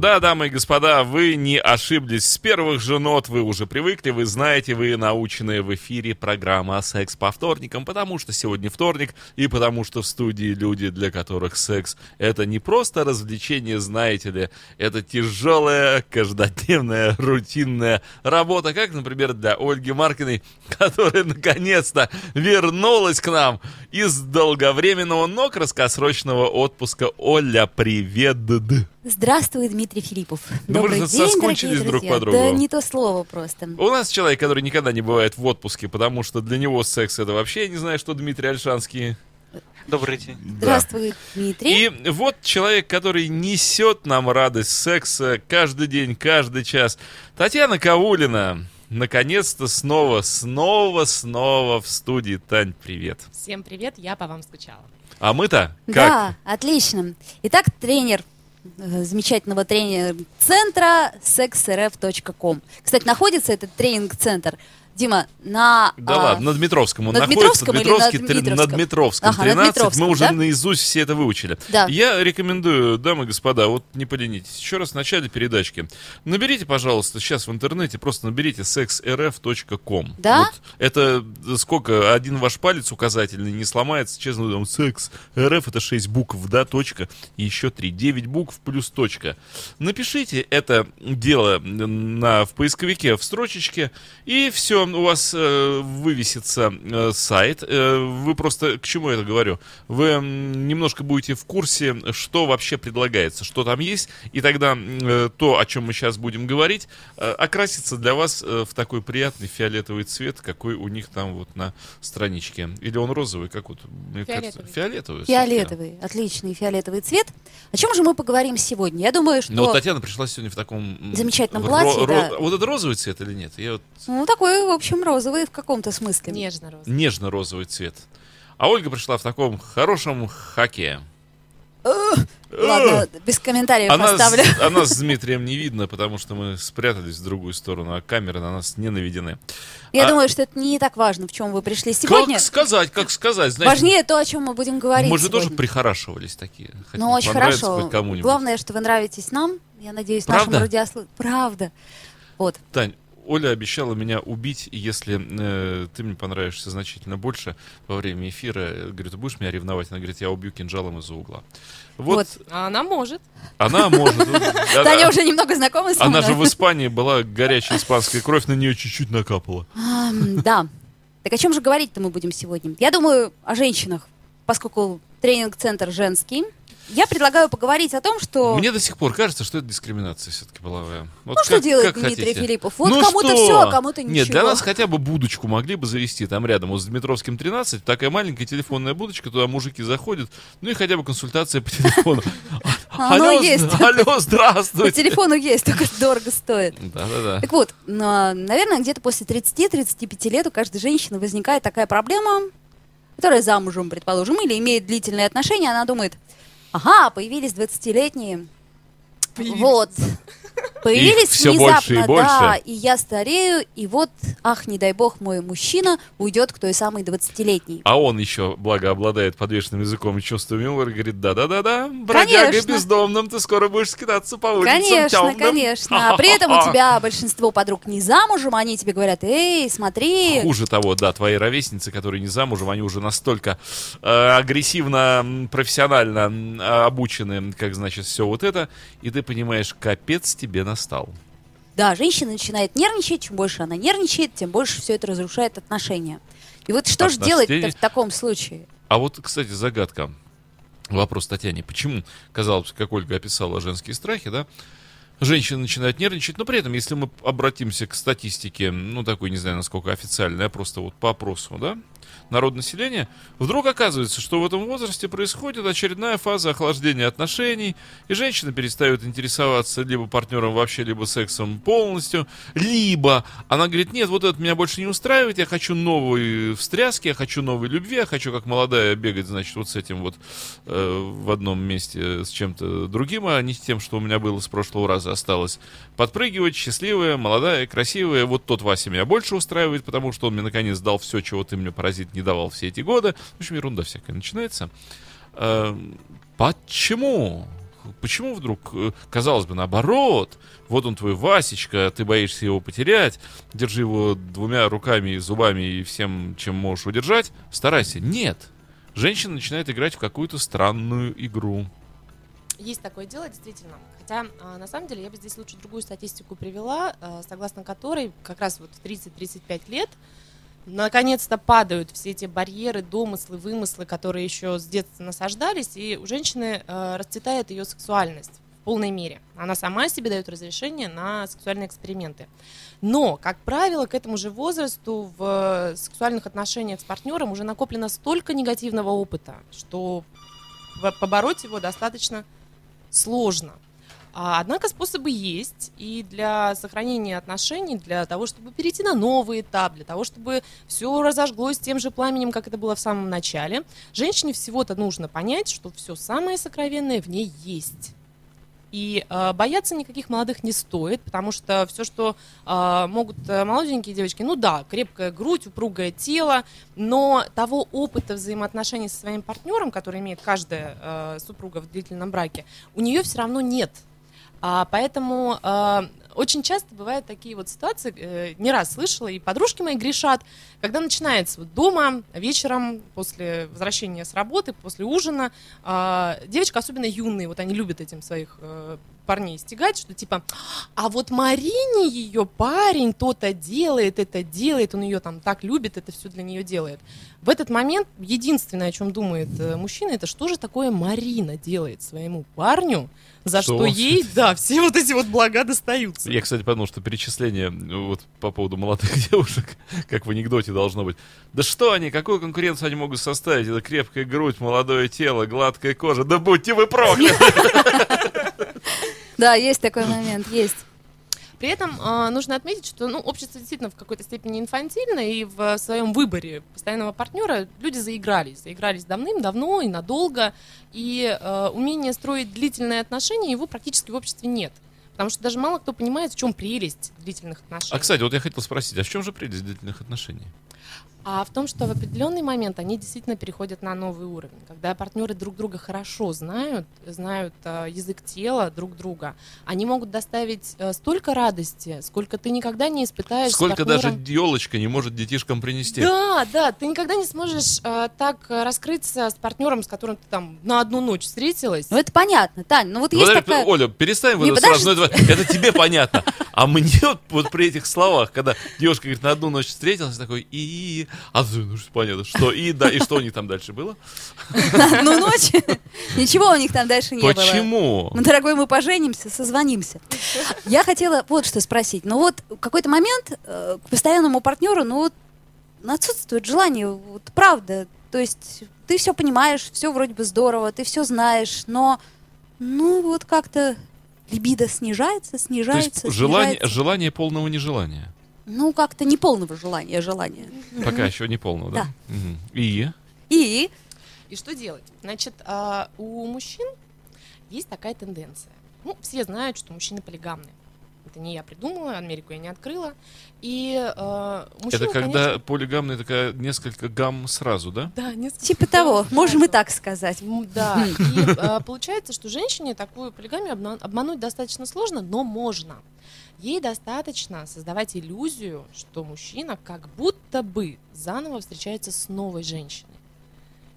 Да, дамы и господа, вы не ошиблись. С первых же нот вы уже привыкли, вы знаете, вы наученные в эфире программа «Секс по вторникам», потому что сегодня вторник, и потому что в студии люди, для которых секс — это не просто развлечение, знаете ли, это тяжелая, каждодневная, рутинная работа, как, например, для Ольги Маркиной, которая наконец-то вернулась к нам из долговременного, но краткосрочного отпуска. Оля, привет! Здравствуй, Дмитрий Филиппов. Ну, Добрый мы же день, соскучились дорогие друг друзья. по другу. Да не то слово просто. У нас человек, который никогда не бывает в отпуске, потому что для него секс это вообще, я не знаю, что Дмитрий Альшанский. Добрый день. Здравствуй, Дмитрий. И вот человек, который несет нам радость секса каждый день, каждый час. Татьяна Кавулина. Наконец-то снова, снова, снова в студии. Тань, привет. Всем привет, я по вам скучала. А мы-то как? Да, отлично. Итак, тренер замечательного тренинг-центра sexrf.com. Кстати, находится этот тренинг-центр, Дима, на... Да а, ладно, на Дмитровском он на находится. На Дмитровском? над Дмитровском Ага, над 13. Дмитровском, Мы уже да? наизусть все это выучили. Да. Я рекомендую, дамы и господа, вот не поленитесь. Еще раз в начале передачки. Наберите, пожалуйста, сейчас в интернете, просто наберите sexrf.com. Да? Вот это сколько? Один ваш палец указательный не сломается. Честно, там секс. РФ это 6 букв, да, точка. И еще 3. 9 букв плюс точка. Напишите это дело на, в поисковике в строчечке, и все, у вас э, вывесится э, сайт. Э, вы просто, к чему я это говорю? Вы немножко будете в курсе, что вообще предлагается, что там есть, и тогда э, то, о чем мы сейчас будем говорить, э, окрасится для вас э, в такой приятный фиолетовый цвет, какой у них там вот на страничке. Или он розовый, как вот, мне кажется, Фиолетовый. фиолетовый. Фиолетовый, отличный фиолетовый цвет. О чем же мы поговорим сегодня? Я думаю, что... Ну, вот Татьяна пришла сегодня в таком... Замечательном ро- платье, ро- да. Вот это розовый цвет или нет? Я вот Ну, такой, общем, розовый в каком-то смысле. Нежно-розовый. нежно-розовый цвет. А Ольга пришла в таком хорошем хаке. Ладно, без комментариев А нас, оставлю. а нас с Дмитрием не видно, потому что мы спрятались в другую сторону, а камеры на нас не наведены. Я А- думаю, что это не так важно, в чем вы пришли сегодня. Как сказать, как сказать? Знаете, Важнее то, о чем мы будем говорить мы же тоже сегодня. прихорашивались такие. Ну, очень хорошо. Главное, что вы нравитесь нам. Я надеюсь, Правда? нашим радиослушателям. Правда. Вот. Тань, Оля обещала меня убить, если э, ты мне понравишься значительно больше во время эфира. Говорит, ты будешь меня ревновать? Она говорит, я убью кинжалом из-за угла. Вот, Вот. А она может. она может. Таня уже немного знакома со Она же в Испании была горячая испанская кровь, на нее чуть-чуть накапала. Да. Так о чем же говорить-то мы будем сегодня? Я думаю о женщинах, поскольку тренинг-центр женский. Я предлагаю поговорить о том, что... Мне до сих пор кажется, что это дискриминация все-таки половая. Вот Ну, что как- делает как Дмитрий хотите. Филиппов? Вот Ну кому-то что? всё, а кому-то Нет, для ничего. нас хотя бы будочку могли бы завести там рядом, вот с Дмитровским 13, такая маленькая телефонная будочка, туда мужики заходят, ну и хотя бы консультация по телефону. А Оно Алло, есть. Алло, По здравствуйте. телефону есть, только дорого стоит. Да-да-да. Так вот, на- наверное, где-то после 30-35 лет у каждой женщины возникает такая проблема, которая замужем, предположим, или имеет длительные отношения, она думает, ага, появились 20-летние. Вот. Появились всё внезапно, больше и больше. да, и я старею, и вот, ах, не дай бог, мой мужчина уйдет к той самой 20-летней. А он еще, благо, обладает подвешенным языком и чувством юмора, говорит, да-да-да-да, бродяга Конечно. бездомным, ты скоро будешь скитаться по улицам Конечно, тёмным». конечно. А при этом у тебя большинство подруг не замужем, они тебе говорят, эй, смотри, Хуже того, да, твои ровесницы, которые не замужем, они уже настолько э, агрессивно, профессионально обучены, как значит все вот это, и ты понимаешь, капец тебе настал. Да, женщина начинает нервничать, чем больше она нервничает, тем больше все это разрушает отношения. И вот что же делать-то в таком случае? А вот, кстати, загадка. Вопрос Татьяне. Почему, казалось бы, как Ольга описала женские страхи, да? Женщины начинают нервничать, но при этом, если мы обратимся к статистике, ну, такой, не знаю, насколько официальной, а просто вот по опросу, да, народонаселения, вдруг оказывается, что в этом возрасте происходит очередная фаза охлаждения отношений, и женщина перестает интересоваться либо партнером вообще, либо сексом полностью, либо она говорит, нет, вот это меня больше не устраивает, я хочу новой встряски, я хочу новой любви, я хочу как молодая бегать, значит, вот с этим вот э, в одном месте с чем-то другим, а не с тем, что у меня было с прошлого раза осталось. Подпрыгивать, счастливая, молодая, красивая, вот тот Вася меня больше устраивает, потому что он мне наконец дал все, чего ты мне паразит не давал все эти годы. В общем, ерунда всякая начинается. Э, почему? Почему вдруг, э, казалось бы, наоборот, вот он твой Васечка, ты боишься его потерять, держи его двумя руками, зубами и всем, чем можешь удержать, старайся. Нет. Женщина начинает играть в какую-то странную игру. Есть такое дело, действительно. Хотя, а, на самом деле, я бы здесь лучше другую статистику привела, а, согласно которой как раз вот в 30-35 лет наконец-то падают все эти барьеры, домыслы, вымыслы, которые еще с детства насаждались, и у женщины э, расцветает ее сексуальность в полной мере. Она сама себе дает разрешение на сексуальные эксперименты. Но, как правило, к этому же возрасту в сексуальных отношениях с партнером уже накоплено столько негативного опыта, что побороть его достаточно сложно. А, однако способы есть, и для сохранения отношений, для того, чтобы перейти на новый этап, для того, чтобы все разожглось тем же пламенем, как это было в самом начале, женщине всего-то нужно понять, что все самое сокровенное в ней есть. И э, бояться никаких молодых не стоит, потому что все, что э, могут молоденькие девочки, ну да, крепкая грудь, упругое тело, но того опыта взаимоотношений со своим партнером, который имеет каждая э, супруга в длительном браке, у нее все равно нет. А, поэтому а, очень часто бывают такие вот ситуации, э, не раз слышала, и подружки мои грешат, когда начинается вот дома, вечером, после возвращения с работы, после ужина, э, девочка, особенно юные, вот они любят этим своих э, парней стегать, что типа, а вот Марине ее парень то-то делает, это делает, он ее там так любит, это все для нее делает. В этот момент единственное, о чем думает э, мужчина, это что же такое Марина делает своему парню, за что, что ей, да, все вот эти вот блага достаются. Я, кстати, подумал, что перечисление ну, вот по поводу молодых девушек, как в анекдоте должно быть. Да что они, какую конкуренцию они могут составить? Это крепкая грудь, молодое тело, гладкая кожа. Да будьте вы прокляты! Да, есть такой момент, есть. При этом э, нужно отметить, что ну, общество действительно в какой-то степени инфантильно, и в своем выборе постоянного партнера люди заигрались. Заигрались давным-давно и надолго, и э, умение строить длительные отношения его практически в обществе нет. Потому что даже мало кто понимает, в чем прелесть длительных отношений. А, кстати, вот я хотел спросить, а в чем же прелесть длительных отношений? А в том, что в определенный момент они действительно переходят на новый уровень, когда партнеры друг друга хорошо знают, знают э, язык тела друг друга, они могут доставить э, столько радости, сколько ты никогда не испытаешь. Сколько даже елочка не может детишкам принести. Да, да, ты никогда не сможешь э, так раскрыться с партнером, с которым ты там на одну ночь встретилась. Ну это понятно, Тань. Ну вот есть Валерий, такая... Оля, перестань не, сразу. Ну, это, это тебе понятно. А мне вот, вот при этих словах, когда девушка говорит, на одну ночь встретилась, такой и а ну, понятно, что и да, и что у них там дальше было? Ну, ночь. Ничего у них там дальше не было. Почему? Ну, дорогой, мы поженимся, созвонимся. Я хотела вот что спросить. Ну вот в какой-то момент э, к постоянному партнеру, ну вот отсутствует желание, вот правда. То есть ты все понимаешь, все вроде бы здорово, ты все знаешь, но ну вот как-то либидо снижается, снижается, То есть желание, снижается. желание полного нежелания. Ну, как-то не полного желания, а желания. Пока еще не полного, да? Да. И? И И что делать? Значит, а, у мужчин есть такая тенденция. Ну, все знают, что мужчины полигамны. Это не я придумала, Америку я не открыла. И э, мужчины, Это когда конечно, полигамная такая несколько гамм сразу, да? Да, несколько типа того, можем и так сказать. Да, и э, получается, что женщине такую полигамию обмануть достаточно сложно, но можно. Ей достаточно создавать иллюзию, что мужчина как будто бы заново встречается с новой женщиной.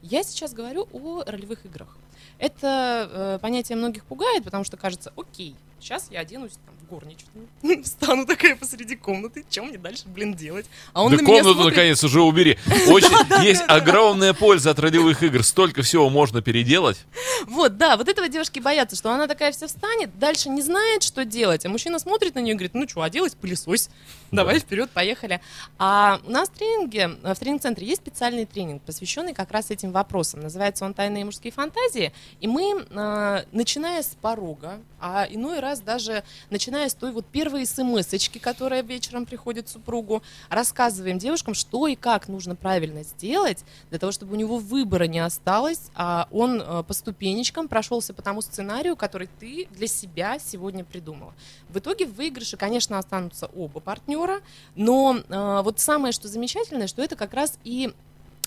Я сейчас говорю о ролевых играх. Это э, понятие многих пугает, потому что кажется, окей, сейчас я оденусь там, в горничную, встану такая посреди комнаты, чем мне дальше, блин, делать? А он да на меня комнату, смотрит, наконец, уже убери. Очень есть огромная польза от ролевых игр. Столько всего можно переделать. Вот, да, вот этого девушки боятся, что она такая вся встанет, дальше не знает, что делать, а мужчина смотрит на нее и говорит, ну что, оделась, пылесось, давай вперед, поехали. А у нас в тренинге, в тренинг-центре есть специальный тренинг, посвященный как раз этим вопросам. Называется он «Тайные мужские фантазии», и мы, э, начиная с порога, а иной раз даже начиная с той вот первой смс-очки, которая вечером приходит супругу, рассказываем девушкам, что и как нужно правильно сделать, для того, чтобы у него выбора не осталось, а он э, по ступенечкам прошелся по тому сценарию, который ты для себя сегодня придумала. В итоге в выигрыше, конечно, останутся оба партнера, но э, вот самое, что замечательное, что это как раз и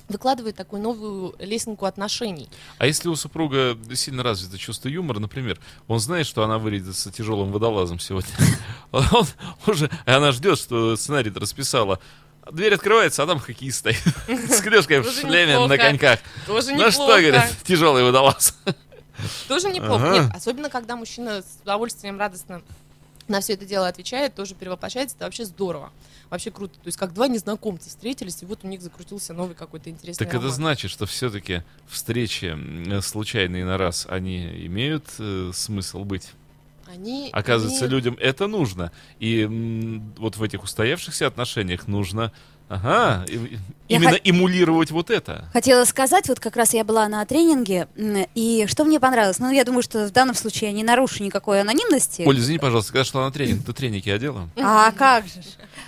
выкладывает такую новую лесенку отношений. А если у супруга сильно развито чувство юмора, например, он знает, что она вырядится тяжелым водолазом сегодня, он уже, она ждет, что сценарий расписала. Дверь открывается, а там хоккеист стоит с клешкой в шлеме на неплохо. коньках. Тоже Ну что, говорит, тяжелый водолаз. Тоже неплохо. Нет, особенно когда мужчина с удовольствием, радостно на все это дело отвечает, тоже перевоплощается, это вообще здорово. Вообще круто. То есть как два незнакомца встретились, и вот у них закрутился новый какой-то интересный Так это роман. значит, что все-таки встречи м, случайные на раз, они имеют э, смысл быть. Они Оказывается, имеют- людям это нужно. И м, вот в этих устоявшихся отношениях нужно, ага, и- именно хот- эмулировать вот это. Хотела сказать, вот как раз я была на тренинге, и что мне понравилось, ну, я думаю, что в данном случае я не нарушу никакой анонимности. Оля, извини, пожалуйста, когда шла на тренинг, ты треники одела? А как же?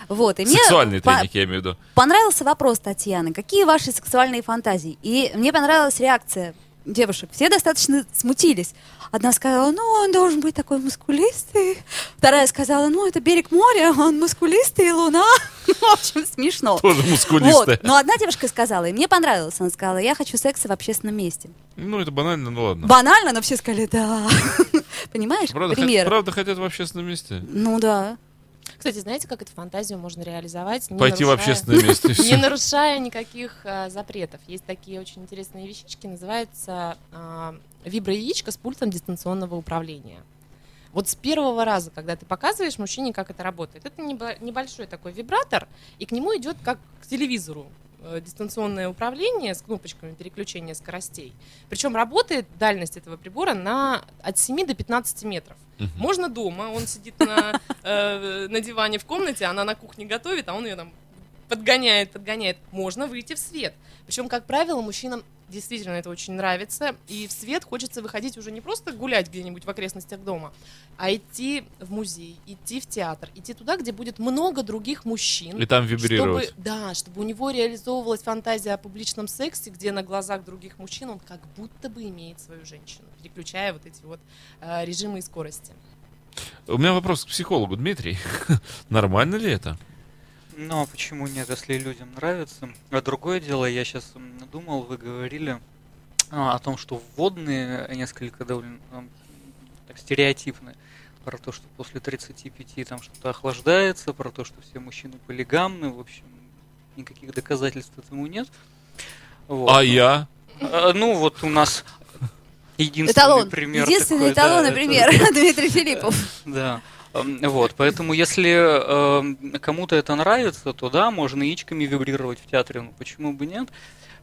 Вот, и мне Сексуальные по- треники, я имею в виду. понравился вопрос Татьяны. Какие ваши сексуальные фантазии? И мне понравилась реакция девушек. Все достаточно смутились. Одна сказала, ну, он должен быть такой мускулистый. Вторая сказала, ну, это берег моря, он мускулистый, луна. В общем, смешно. Тоже мускулистая. Вот. Но одна девушка сказала, и мне понравилось, она сказала, я хочу секса в общественном месте. Ну, это банально, ну ладно. Банально, но все сказали, да. Понимаешь? Правда, Пример. правда хотят в общественном месте? Ну да. Кстати, знаете, как эту фантазию можно реализовать? не Пойти в нарушая- общественное место Не нарушая никаких а, запретов. Есть такие очень интересные вещички, называется а, вибро-яичко с пультом дистанционного управления. Вот с первого раза, когда ты показываешь мужчине, как это работает, это небо- небольшой такой вибратор, и к нему идет как к телевизору э, дистанционное управление с кнопочками переключения скоростей. Причем работает дальность этого прибора на от 7 до 15 метров. Мгм. Можно дома, он сидит на, э, на диване в комнате, она на кухне готовит, а он ее там подгоняет, подгоняет. Можно выйти в свет. Причем, как правило, мужчинам действительно это очень нравится. И в свет хочется выходить уже не просто гулять где-нибудь в окрестностях дома, а идти в музей, идти в театр, идти туда, где будет много других мужчин. И там вибрировать. Чтобы, да, чтобы у него реализовывалась фантазия о публичном сексе, где на глазах других мужчин он как будто бы имеет свою женщину, переключая вот эти вот э, режимы и скорости. У меня вопрос к психологу, Дмитрий. Нормально ли это? Ну, а почему нет, если людям нравится? А другое дело, я сейчас думал, вы говорили а, о том, что вводные несколько довольно так, стереотипны. Про то, что после 35 там что-то охлаждается, про то, что все мужчины полигамны, в общем, никаких доказательств этому нет. Вот. А я? А, ну, вот у нас единственный Эталон. пример Единственный такой, да, эталон, это- например, Дмитрий Филиппов. да. Эм, Вот, поэтому если эм, кому-то это нравится, то да, можно яичками вибрировать в театре, ну почему бы нет?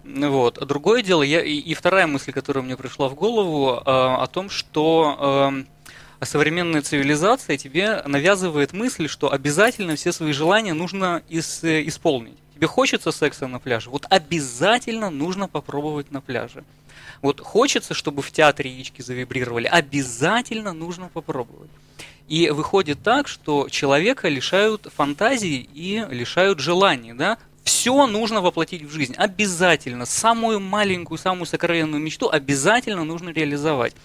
Вот. А другое дело, я, и, и вторая мысль, которая мне пришла в голову, э, о том, что эм, современная цивилизация тебе навязывает мысль, что обязательно все свои желания нужно ис- э, исполнить. Тебе хочется секса на пляже, вот обязательно нужно попробовать на пляже. Вот хочется, чтобы в театре яички завибрировали, обязательно нужно попробовать. И выходит так, что человека лишают фантазии и лишают желаний, да? Все нужно воплотить в жизнь, обязательно. Самую маленькую, самую сокровенную мечту обязательно нужно реализовать.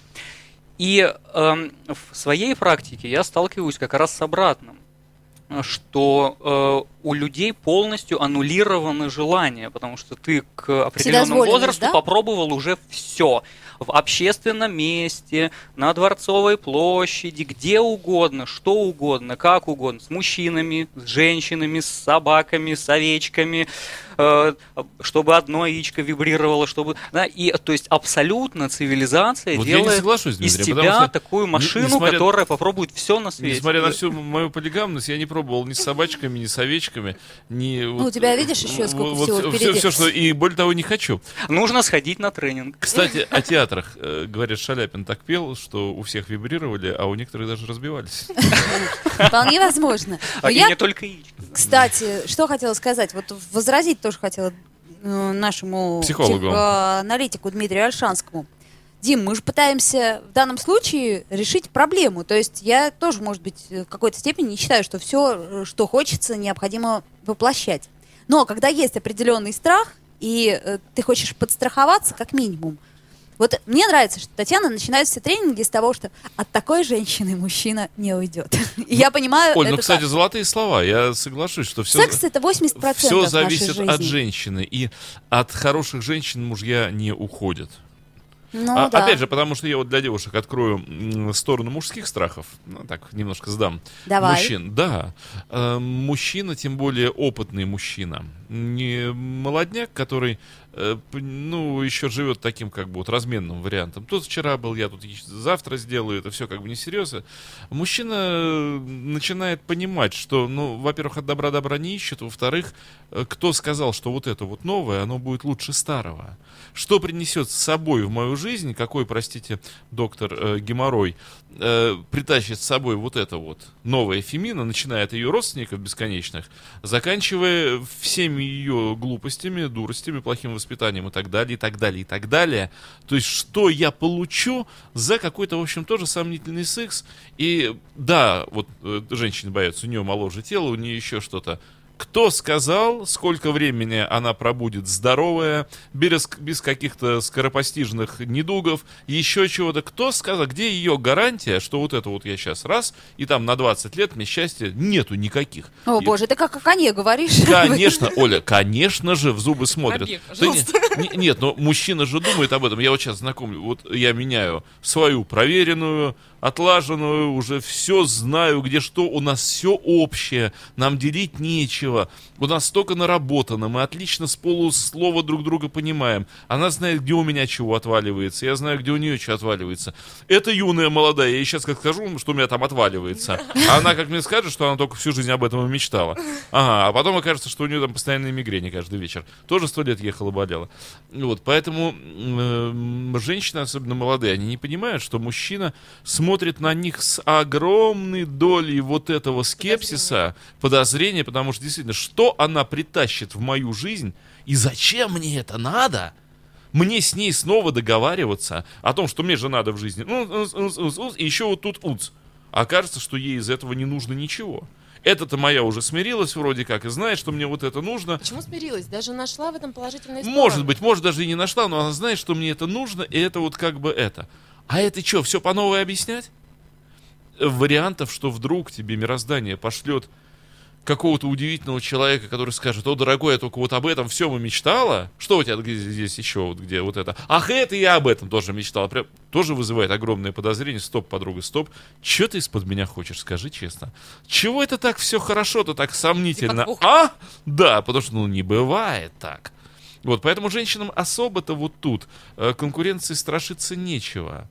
И эм, в своей практике я сталкиваюсь как раз с обратным, что у людей полностью аннулированы желания, потому что ты к определенному возрасту да? попробовал уже все. В общественном месте, на Дворцовой площади, где угодно, что угодно, как угодно, с мужчинами, с женщинами, с собаками, с овечками, э, чтобы одно яичко вибрировало, чтобы... Да, и, то есть абсолютно цивилизация Вот я не делает соглашусь, из Дмитрий, потому тебя что такую машину, несмотря- которая попробует все на свете. Несмотря на всю мою полигамность, я не пробовал ни с собачками, ни с овечками, ни... Ну, у тебя, видишь, еще сколько всего все, впереди. все, что... И более того, не хочу. Нужно сходить на тренинг. Кстати, о театрах. Э, Говорят, Шаляпин так пел, что у всех вибрировали, а у некоторых даже разбивались. Вполне возможно. Но А не только кстати, что хотела сказать, вот возразить тоже хотела э, нашему Психологу. аналитику Дмитрию Альшанскому. Дим, мы же пытаемся в данном случае решить проблему. То есть я тоже, может быть, в какой-то степени не считаю, что все, что хочется, необходимо воплощать. Но когда есть определенный страх, и э, ты хочешь подстраховаться, как минимум, вот мне нравится, что Татьяна начинает все тренинги с того, что от такой женщины мужчина не уйдет. И я понимаю, Оль, ну, кстати, так. золотые слова. Я соглашусь, что все... Секс это 80% Все зависит от женщины, и от хороших женщин мужья не уходят. Ну, А- да. Опять же, потому что я вот для девушек открою сторону мужских страхов, ну, так немножко сдам. Давай. Мужчин, да. Э, мужчина, тем более опытный мужчина, не молодняк, который, ну, еще живет таким, как бы, вот разменным вариантом. Тут вчера был, я тут завтра сделаю, это все как бы несерьезно. Мужчина э, начинает понимать, что, ну, во-первых, от добра добра не ищет, во-вторых, э, кто сказал, что вот это вот новое, оно будет лучше старого? Что принесет с собой в мою жизнь, какой, простите, доктор э, геморрой, э, притащит с собой вот это вот новое Фемина, начиная от ее родственников бесконечных, заканчивая всеми ее глупостями, дуростями, плохим воспитанием и так далее, и так далее, и так далее. То есть, что я получу за какой-то, в общем, тоже сомнительный секс. И да, вот э, женщины боятся, у нее моложе тело, у нее еще что-то. Кто сказал, сколько времени она пробудет здоровая, без, без каких-то скоропостижных недугов, еще чего-то? Кто сказал, где ее гарантия, что вот это вот я сейчас раз, и там на 20 лет мне счастья нету никаких? О, И- боже, ты как о коне говоришь. Конечно, Оля, конечно же, в зубы смотрят. Побег, Ты нет, но мужчина же думает об этом. Я вот сейчас знакомлю, вот я меняю свою проверенную, отлаженную, уже все знаю, где что, у нас все общее, нам делить нечего. У нас столько наработано, мы отлично с полуслова друг друга понимаем. Она знает, где у меня чего отваливается, я знаю, где у нее что отваливается. Это юная молодая, я ей сейчас как скажу, что у меня там отваливается. А она как мне скажет, что она только всю жизнь об этом и мечтала. Ага, а потом окажется, что у нее там постоянные мигрени каждый вечер. Тоже сто лет ехала, болела. Вот, поэтому м, женщины, особенно молодые, они не понимают, что мужчина смотрит на них с огромной долей вот этого скепсиса, подозрения, потому что действительно, что она притащит в мою жизнь и зачем мне это надо? Мне с ней снова договариваться о том, что мне же надо в жизни. Ну, и еще вот тут уц. А кажется, что ей из этого не нужно ничего. Это-то моя уже смирилась вроде как и знает, что мне вот это нужно. Почему смирилась? Даже нашла в этом положительные стороны. Может быть, может даже и не нашла, но она знает, что мне это нужно, и это вот как бы это. А это что, все по новой объяснять? Вариантов, что вдруг тебе мироздание пошлет какого-то удивительного человека, который скажет, о, дорогой, я только вот об этом всем и мечтала. Что у тебя здесь еще, вот где вот это? Ах, это я об этом тоже мечтала. Прям тоже вызывает огромное подозрение. Стоп, подруга, стоп. Че ты из-под меня хочешь, скажи честно? Чего это так все хорошо-то, так сомнительно? А? Да, потому что, ну, не бывает так. Вот, поэтому женщинам особо-то вот тут э, конкуренции страшиться нечего.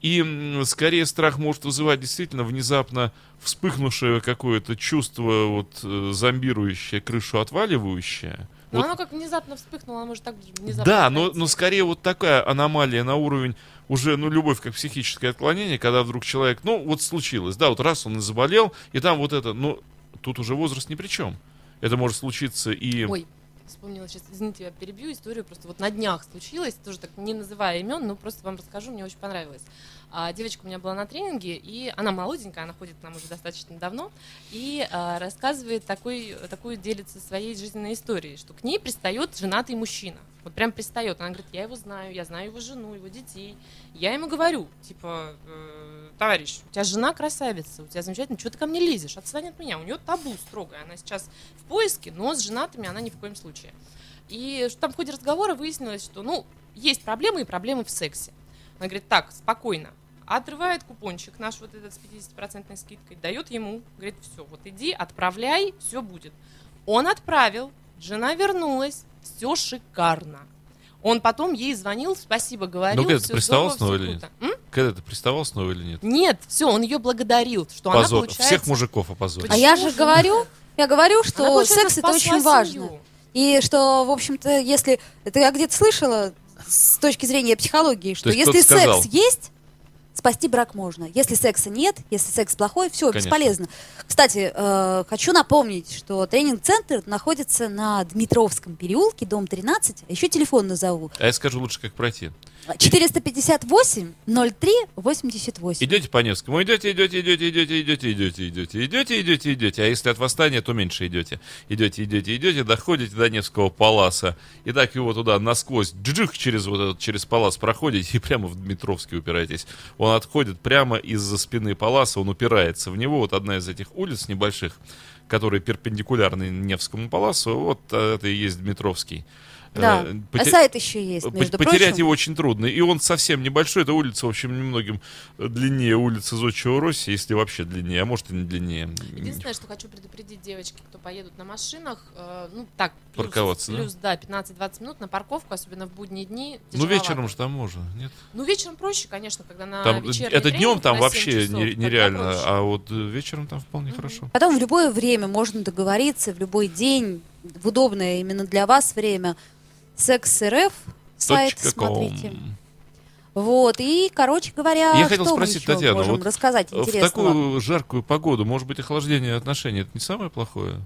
И скорее страх может вызывать действительно внезапно вспыхнувшее какое-то чувство, вот э, зомбирующее, крышу отваливающее. Но Вот оно как внезапно вспыхнуло, оно может так внезапно да, но, но скорее вот такая аномалия на уровень уже, ну, любовь как психическое отклонение, когда вдруг человек, ну, вот случилось, да, вот раз он и заболел, и там вот это, ну, тут уже возраст ни при чем. Это может случиться и... Ой, вспомнила сейчас, извините, я перебью историю, просто вот на днях случилось, тоже так не называя имен, но просто вам расскажу, мне очень понравилось. А, девочка у меня была на тренинге, и она молоденькая, она ходит к нам уже достаточно давно, и а, рассказывает такой, такую, делится своей жизненной историей, что к ней пристает женатый мужчина. Вот прям пристает. Она говорит, я его знаю, я знаю его жену, его детей. Я ему говорю, типа, э, товарищ, у тебя жена красавица, у тебя замечательно, что ты ко мне лезешь? Отстань от меня. У нее табу строгое. Она сейчас в поиске, но с женатыми она ни в коем случае. И там в ходе разговора выяснилось, что, ну, есть проблемы и проблемы в сексе. Она говорит, так, спокойно. Отрывает купончик наш вот этот с 50% скидкой, дает ему, говорит, все, вот иди, отправляй, все будет. Он отправил, жена вернулась, все шикарно. Он потом ей звонил, спасибо говорил. Ну, ты приставал здорово, снова всё или нет? круто. М? Когда ты приставал снова или нет? Нет, все, он ее благодарил, что Позор. она получается... Всех мужиков опозорил. А я же говорю, я говорю, что секс это очень важно. семью. И что, в общем-то, если... Это я где-то слышала с точки зрения психологии, что если кто-то сказал. секс есть, спасти брак можно. Если секса нет, если секс плохой, все, Конечно. бесполезно. Кстати, э, хочу напомнить, что тренинг-центр находится на Дмитровском переулке, дом 13. А еще телефон назову. А я скажу лучше, как пройти. 458 03 88. Идете по Невскому, идете, идете, идете, идете, идете, идете, идете, идете, идете, идете. А если от восстания, то меньше идете. Идете, идете, идете, доходите до Невского паласа. И так его туда насквозь, джих через вот этот, через палас проходите и прямо в Дмитровский упираетесь. Он отходит прямо из-за спины паласа, он упирается в него. Вот одна из этих улиц небольших, которые перпендикулярны Невскому паласу, вот э, это и есть Дмитровский. Да, Э, а сайт еще есть, между Потерять прочим. его очень трудно. И он совсем небольшой. Это улица, в общем, немногим э, длиннее улицы Зодчего Росси, если вообще длиннее, а может и не длиннее. Единственное, что хочу предупредить девочки, кто поедут на машинах, э, ну так, плюс, Парковаться, да? плюс, да, 15-20 минут на парковку, особенно в будние дни. Ну, вечером же там можно, нет? Ну, вечером проще, конечно, когда на Там, э, это днем там на 7 вообще часов, нереально, а вот вечером там вполне хорошо. Потом в любое время можно договориться, в любой день, в удобное именно для вас время. Секс РФ, сайт Точка смотрите. Вот, и, короче говоря, Я хотел что мы спросить, еще Татьяна, можем вот рассказать В такую жаркую погоду, может быть, охлаждение отношений это не самое плохое?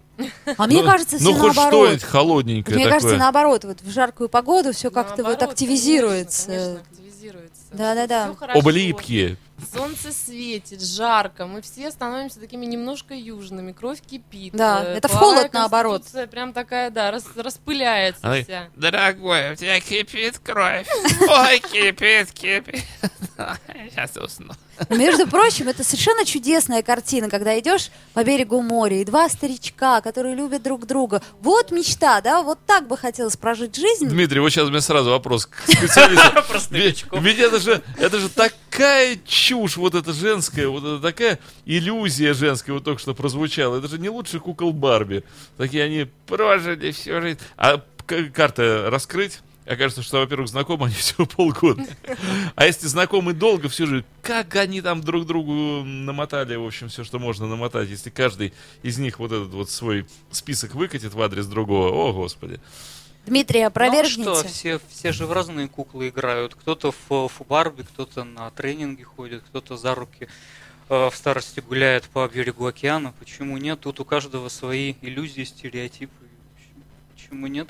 А мне Ну, кажется, все Ну, хоть наоборот. что-нибудь холодненькое Мне кажется, наоборот, вот в жаркую погоду все как-то вот Наоборот, активизируется. Да-да-да. Всё хорошо. Оба липкие. Солнце светит, жарко, мы все становимся такими немножко южными, кровь кипит. Да, э, это в холод, наоборот. Прям такая, да, рас- распыляется Она- вся. Дорогой, у тебя кипит кровь. Ой, кипит, кипит. Сейчас усну. Между прочим, это совершенно чудесная картина, когда идешь по берегу моря, и два старичка, которые любят друг друга. Вот мечта, да? Вот так бы хотелось прожить жизнь. Дмитрий, вот сейчас у меня сразу вопрос к специалисту. Ведь, это же, это же такая чушь, вот эта женская, вот это такая иллюзия женская, вот только что прозвучала. Это же не лучше кукол Барби. Такие они прожили всю жизнь. А к- карта раскрыть? Окажется, что, во-первых, знакомы они всего полгода. А если знакомы долго, все же, как они там друг другу намотали, в общем, все, что можно намотать, если каждый из них вот этот вот свой список выкатит в адрес другого, о, господи. Дмитрий, Ну, а опровергните. что, все, все же в разные куклы играют. Кто-то в, в Барби, кто-то на тренинги ходит, кто-то за руки э, в старости гуляет по берегу океана. Почему нет? Тут у каждого свои иллюзии, стереотипы. Почему нет?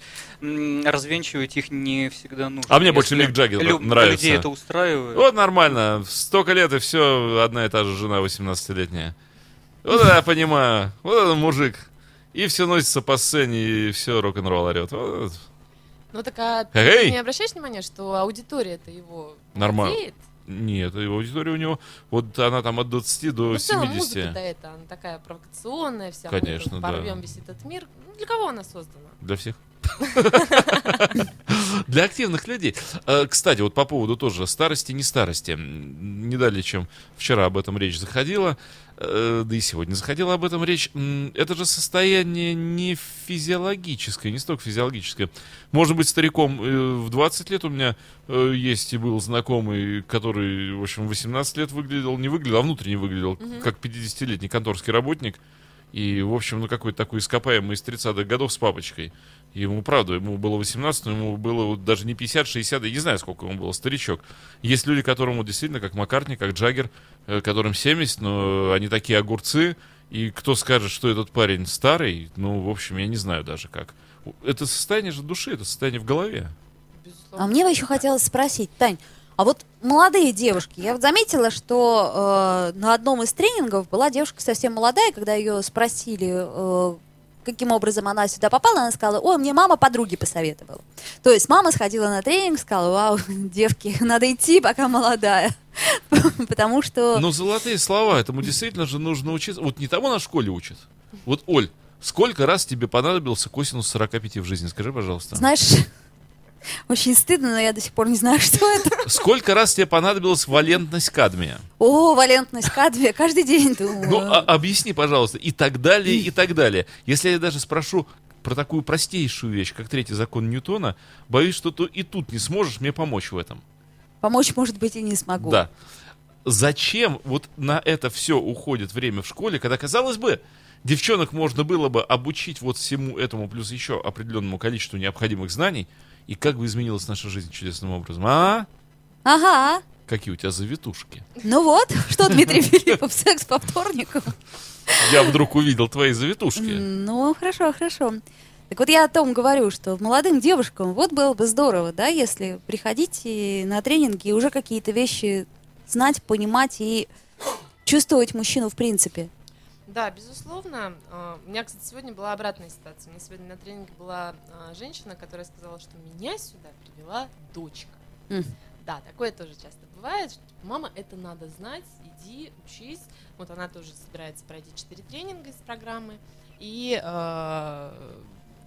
Развенчивать их не всегда нужно. А мне больше Мик Джаггер лю- нравится. Людей это устраивает. Вот нормально. Столько лет и все, одна и та же жена 18-летняя. Вот это я понимаю. Вот этот мужик. И все носится по сцене, и все рок-н-ролл орет. Вот. Ну так а Эй! ты не обращаешь внимания, что аудитория-то его Нормально. владеет? Нет, аудитория у него, вот она там от 20 до Ну, в целом 70. музыка-то это, она такая провокационная вся. Конечно, мы да. порвем весь этот мир. Ну, для кого она создана? Для всех. Для активных людей. Э, Кстати, вот по поводу тоже старости, не старости. Не далее, чем вчера об этом речь заходила, да и сегодня заходила об этом речь. Это же состояние не физиологическое, не столько физиологическое. Может быть, стариком э, в 20 лет у меня э, есть и был знакомый, который, в общем, 18 лет выглядел, не выглядел, а внутренне выглядел, как 50-летний конторский работник. И, в общем, ну какой-то такой ископаемый из 30-х годов с папочкой. Ему, правда, ему было 18, но ему было даже не 50, 60, я не знаю, сколько ему было, старичок. Есть люди, которым вот действительно, как Маккартни, как Джаггер, э, которым 70, но они такие огурцы, и кто скажет, что этот парень старый, ну, в общем, я не знаю даже как. Это состояние же души, это состояние в голове. А мне бы еще хотелось спросить, Тань, а вот молодые девушки, я вот заметила, что э, на одном из тренингов была девушка совсем молодая, когда ее спросили, э, каким образом она сюда попала, она сказала, ой, мне мама подруги посоветовала. То есть мама сходила на тренинг, сказала, вау, девки, надо идти, пока молодая. потому что... Ну, золотые слова, этому действительно же нужно учиться. Вот не того на школе учат. Вот, Оль, сколько раз тебе понадобился косинус 45 в жизни? Скажи, пожалуйста. Знаешь, очень стыдно, но я до сих пор не знаю, что это. Сколько раз тебе понадобилась валентность кадмия? О, валентность кадмия, каждый день думаю. Ну, а- объясни, пожалуйста, и так далее, и так далее. Если я даже спрошу про такую простейшую вещь, как третий закон Ньютона, боюсь, что ты и тут не сможешь мне помочь в этом. Помочь, может быть, и не смогу. Да. Зачем вот на это все уходит время в школе, когда, казалось бы, девчонок можно было бы обучить вот всему этому, плюс еще определенному количеству необходимых знаний, и как бы изменилась наша жизнь чудесным образом. А? Ага. Какие у тебя завитушки? Ну вот, что, Дмитрий Филиппов, секс по вторникам? Я вдруг увидел твои завитушки. Ну, хорошо, хорошо. Так вот я о том говорю, что молодым девушкам вот было бы здорово, да, если приходить на тренинги и уже какие-то вещи знать, понимать и чувствовать мужчину в принципе. Да, безусловно. А, У меня, кстати, сегодня была обратная ситуация. У меня сегодня на тренинге была а, женщина, которая сказала, что меня сюда привела дочка. М. Да, такое тоже часто бывает. Что, типа, Мама, это надо знать, иди, учись. Вот она тоже собирается пройти 4 тренинга из программы. И э,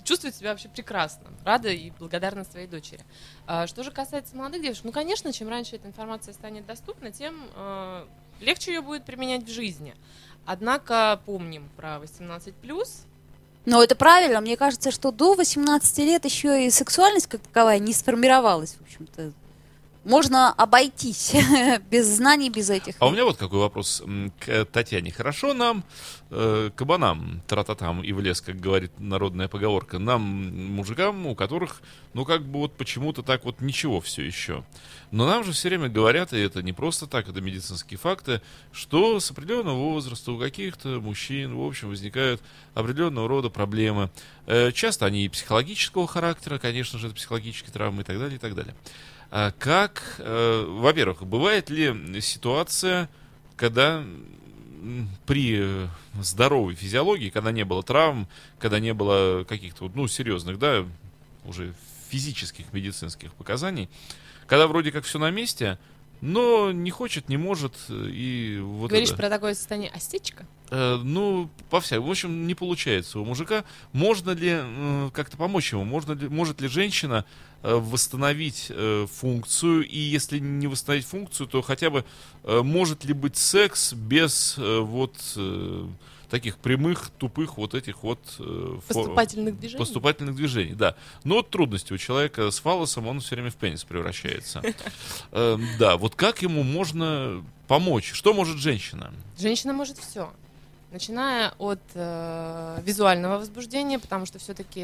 чувствует себя вообще прекрасно, рада и благодарна своей дочери. А, Что же касается молодых девушек, ну, конечно, чем раньше эта информация станет доступна, тем э, легче ее будет применять в жизни. Однако помним про 18 Но это правильно. Мне кажется, что до 18 лет еще и сексуальность как таковая не сформировалась, в общем-то. Можно обойтись без знаний, без этих. А у меня вот какой вопрос к Татьяне. Хорошо нам, э, кабанам, трататам и в лес, как говорит народная поговорка, нам, мужикам, у которых, ну, как бы вот почему-то так вот ничего все еще. Но нам же все время говорят, и это не просто так, это медицинские факты, что с определенного возраста у каких-то мужчин, в общем, возникают определенного рода проблемы. Э, часто они и психологического характера, конечно же, это психологические травмы и так далее, и так далее. А как, э, во-первых, бывает ли ситуация, когда при э, здоровой физиологии, когда не было травм, когда не было каких-то, ну, серьезных, да, уже физических медицинских показаний, когда вроде как все на месте, но не хочет, не может, и вот Говоришь это. про такое состояние остечка? Э, ну, по всякому. В общем, не получается у мужика. Можно ли э, как-то помочь ему? Можно ли, может ли женщина э, восстановить э, функцию? И если не восстановить функцию, то хотя бы э, может ли быть секс без э, вот э, таких прямых, тупых вот этих вот э, фо- Поступательных движений? поступательных движений, да. Но вот трудности у человека с фалосом, он все время в пенис превращается. Эм, Да, вот как ему можно помочь? Что может женщина? Женщина может все. Начиная от э, визуального возбуждения, потому что все-таки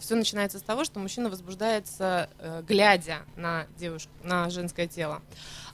все начинается с того, что мужчина возбуждается, э, глядя на девушку, на женское тело.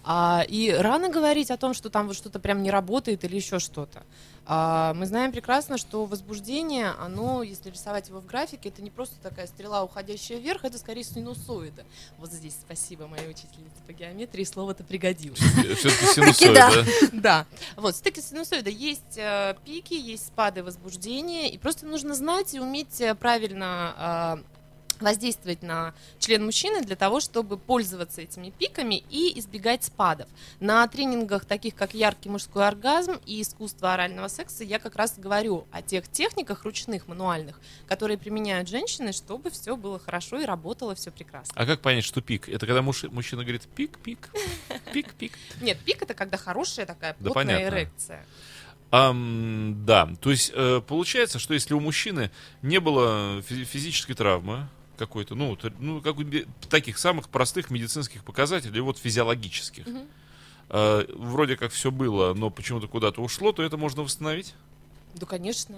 А, и рано говорить о том, что там вот что-то прям не работает или еще что-то. А, мы знаем прекрасно, что возбуждение, оно, если рисовать его в графике, это не просто такая стрела, уходящая вверх, это скорее синусоида. Вот здесь спасибо моей учительнице по геометрии, слово-то пригодилось. Все-таки да. синусоида. Да. Вот, все-таки синусоида есть э, пики, есть спады возбуждения, и просто нужно знать и уметь э, правильно э, воздействовать на член мужчины для того, чтобы пользоваться этими пиками и избегать спадов. На тренингах, таких как яркий мужской оргазм и искусство орального секса, я как раз говорю о тех техниках ручных, мануальных, которые применяют женщины, чтобы все было хорошо и работало все прекрасно. А как понять, что пик? Это когда муж- мужчина говорит пик, пик, пик, пик. Нет, пик это когда хорошая такая плотная эрекция. Ам, да, то есть э, получается, что если у мужчины не было фи- физической травмы какой-то, ну, т- ну как бы таких самых простых медицинских показателей, вот физиологических, Мгм. э, вроде как все было, но почему-то куда-то ушло, то это можно восстановить? Да, конечно.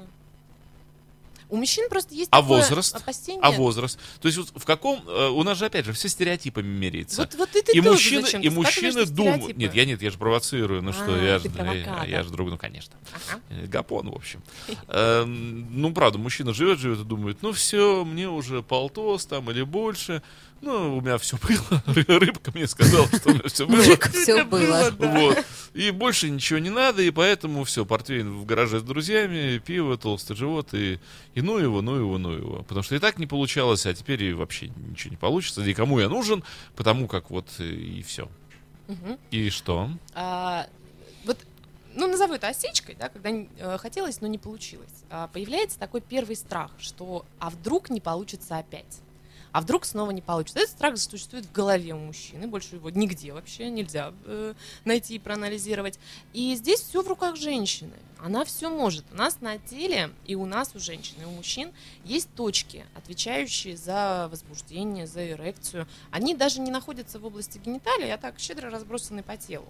У мужчин просто есть А возраст? опасение. А возраст? То есть вот в каком... э, у нас же, опять же, все стереопипами меряется. Вот, вот и ты и тоже мужчины, зачем-то и мужчины думают... Нет, я нет, я же провоцирую, ну что, А, я ты же, провокатор. я, же друг, ну конечно. Ага. Э, Гапон, в общем. Эм, Ну, правда, мужчина живет, живет и думает, ну все, мне уже полтос там или больше. Ну, у меня все было. Ры- Рыбка мне сказала, что у меня все было. Все было. Вот. И больше ничего не надо, и поэтому все, портвейн в гараже с друзьями, пиво, толстый живот, и, и ну его, ну его, ну его. Потому что и так не получалось, а теперь и вообще ничего не получится. И кому я нужен, потому как вот и все. И что? А, вот, ну, назову это осечкой, да, когда э, хотелось, но не получилось. А, появляется такой первый страх, что а вдруг не получится опять? А вдруг снова не получится? Этот страх существует в голове у мужчины, больше его нигде вообще нельзя э, найти и проанализировать. И здесь все в руках женщины. Она все может. У нас на теле и у нас, у женщин, и у мужчин есть точки, отвечающие за возбуждение, за эрекцию. Они даже не находятся в области гениталий, а так щедро разбросаны по телу.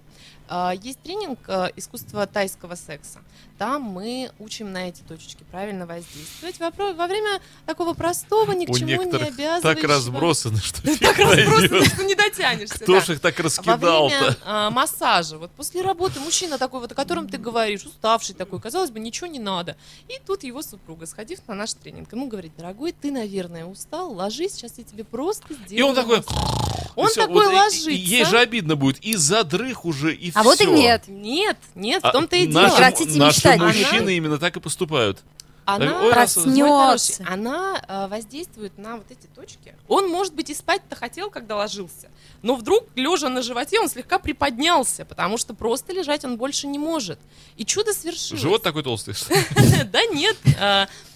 А, Есть тренинг э, искусства тайского секса. Там мы учим на эти точечки правильно воздействовать во, во время такого простого, ни к У чему не обязывающего. так разбросаны, что Так разбросано, найдёшь. что не дотянешься. Кто да. ж их так Во раскидал-то? время а, массажа, вот после работы мужчина такой вот, о котором ты говоришь, уставший такой, казалось бы, ничего не надо. И тут его супруга, сходив на наш тренинг, ему говорит, дорогой, ты, наверное, устал, ложись, сейчас я тебе просто сделаю И он такой... массаж». Он всё, такой вот ложится. и Ей же обидно будет. И задрых уже, и А вот и нет. Нет, нет, А в том-то и наши, дело. Наши мечтать. мужчины Она- именно так и поступают. Она, Ой, Проснется. она э, воздействует на вот эти точки. Он, может быть, и спать-то хотел, когда ложился. Но вдруг, лежа на животе, он слегка приподнялся, потому что просто лежать он больше не может. И чудо свершилось. Живот такой толстый. Да нет.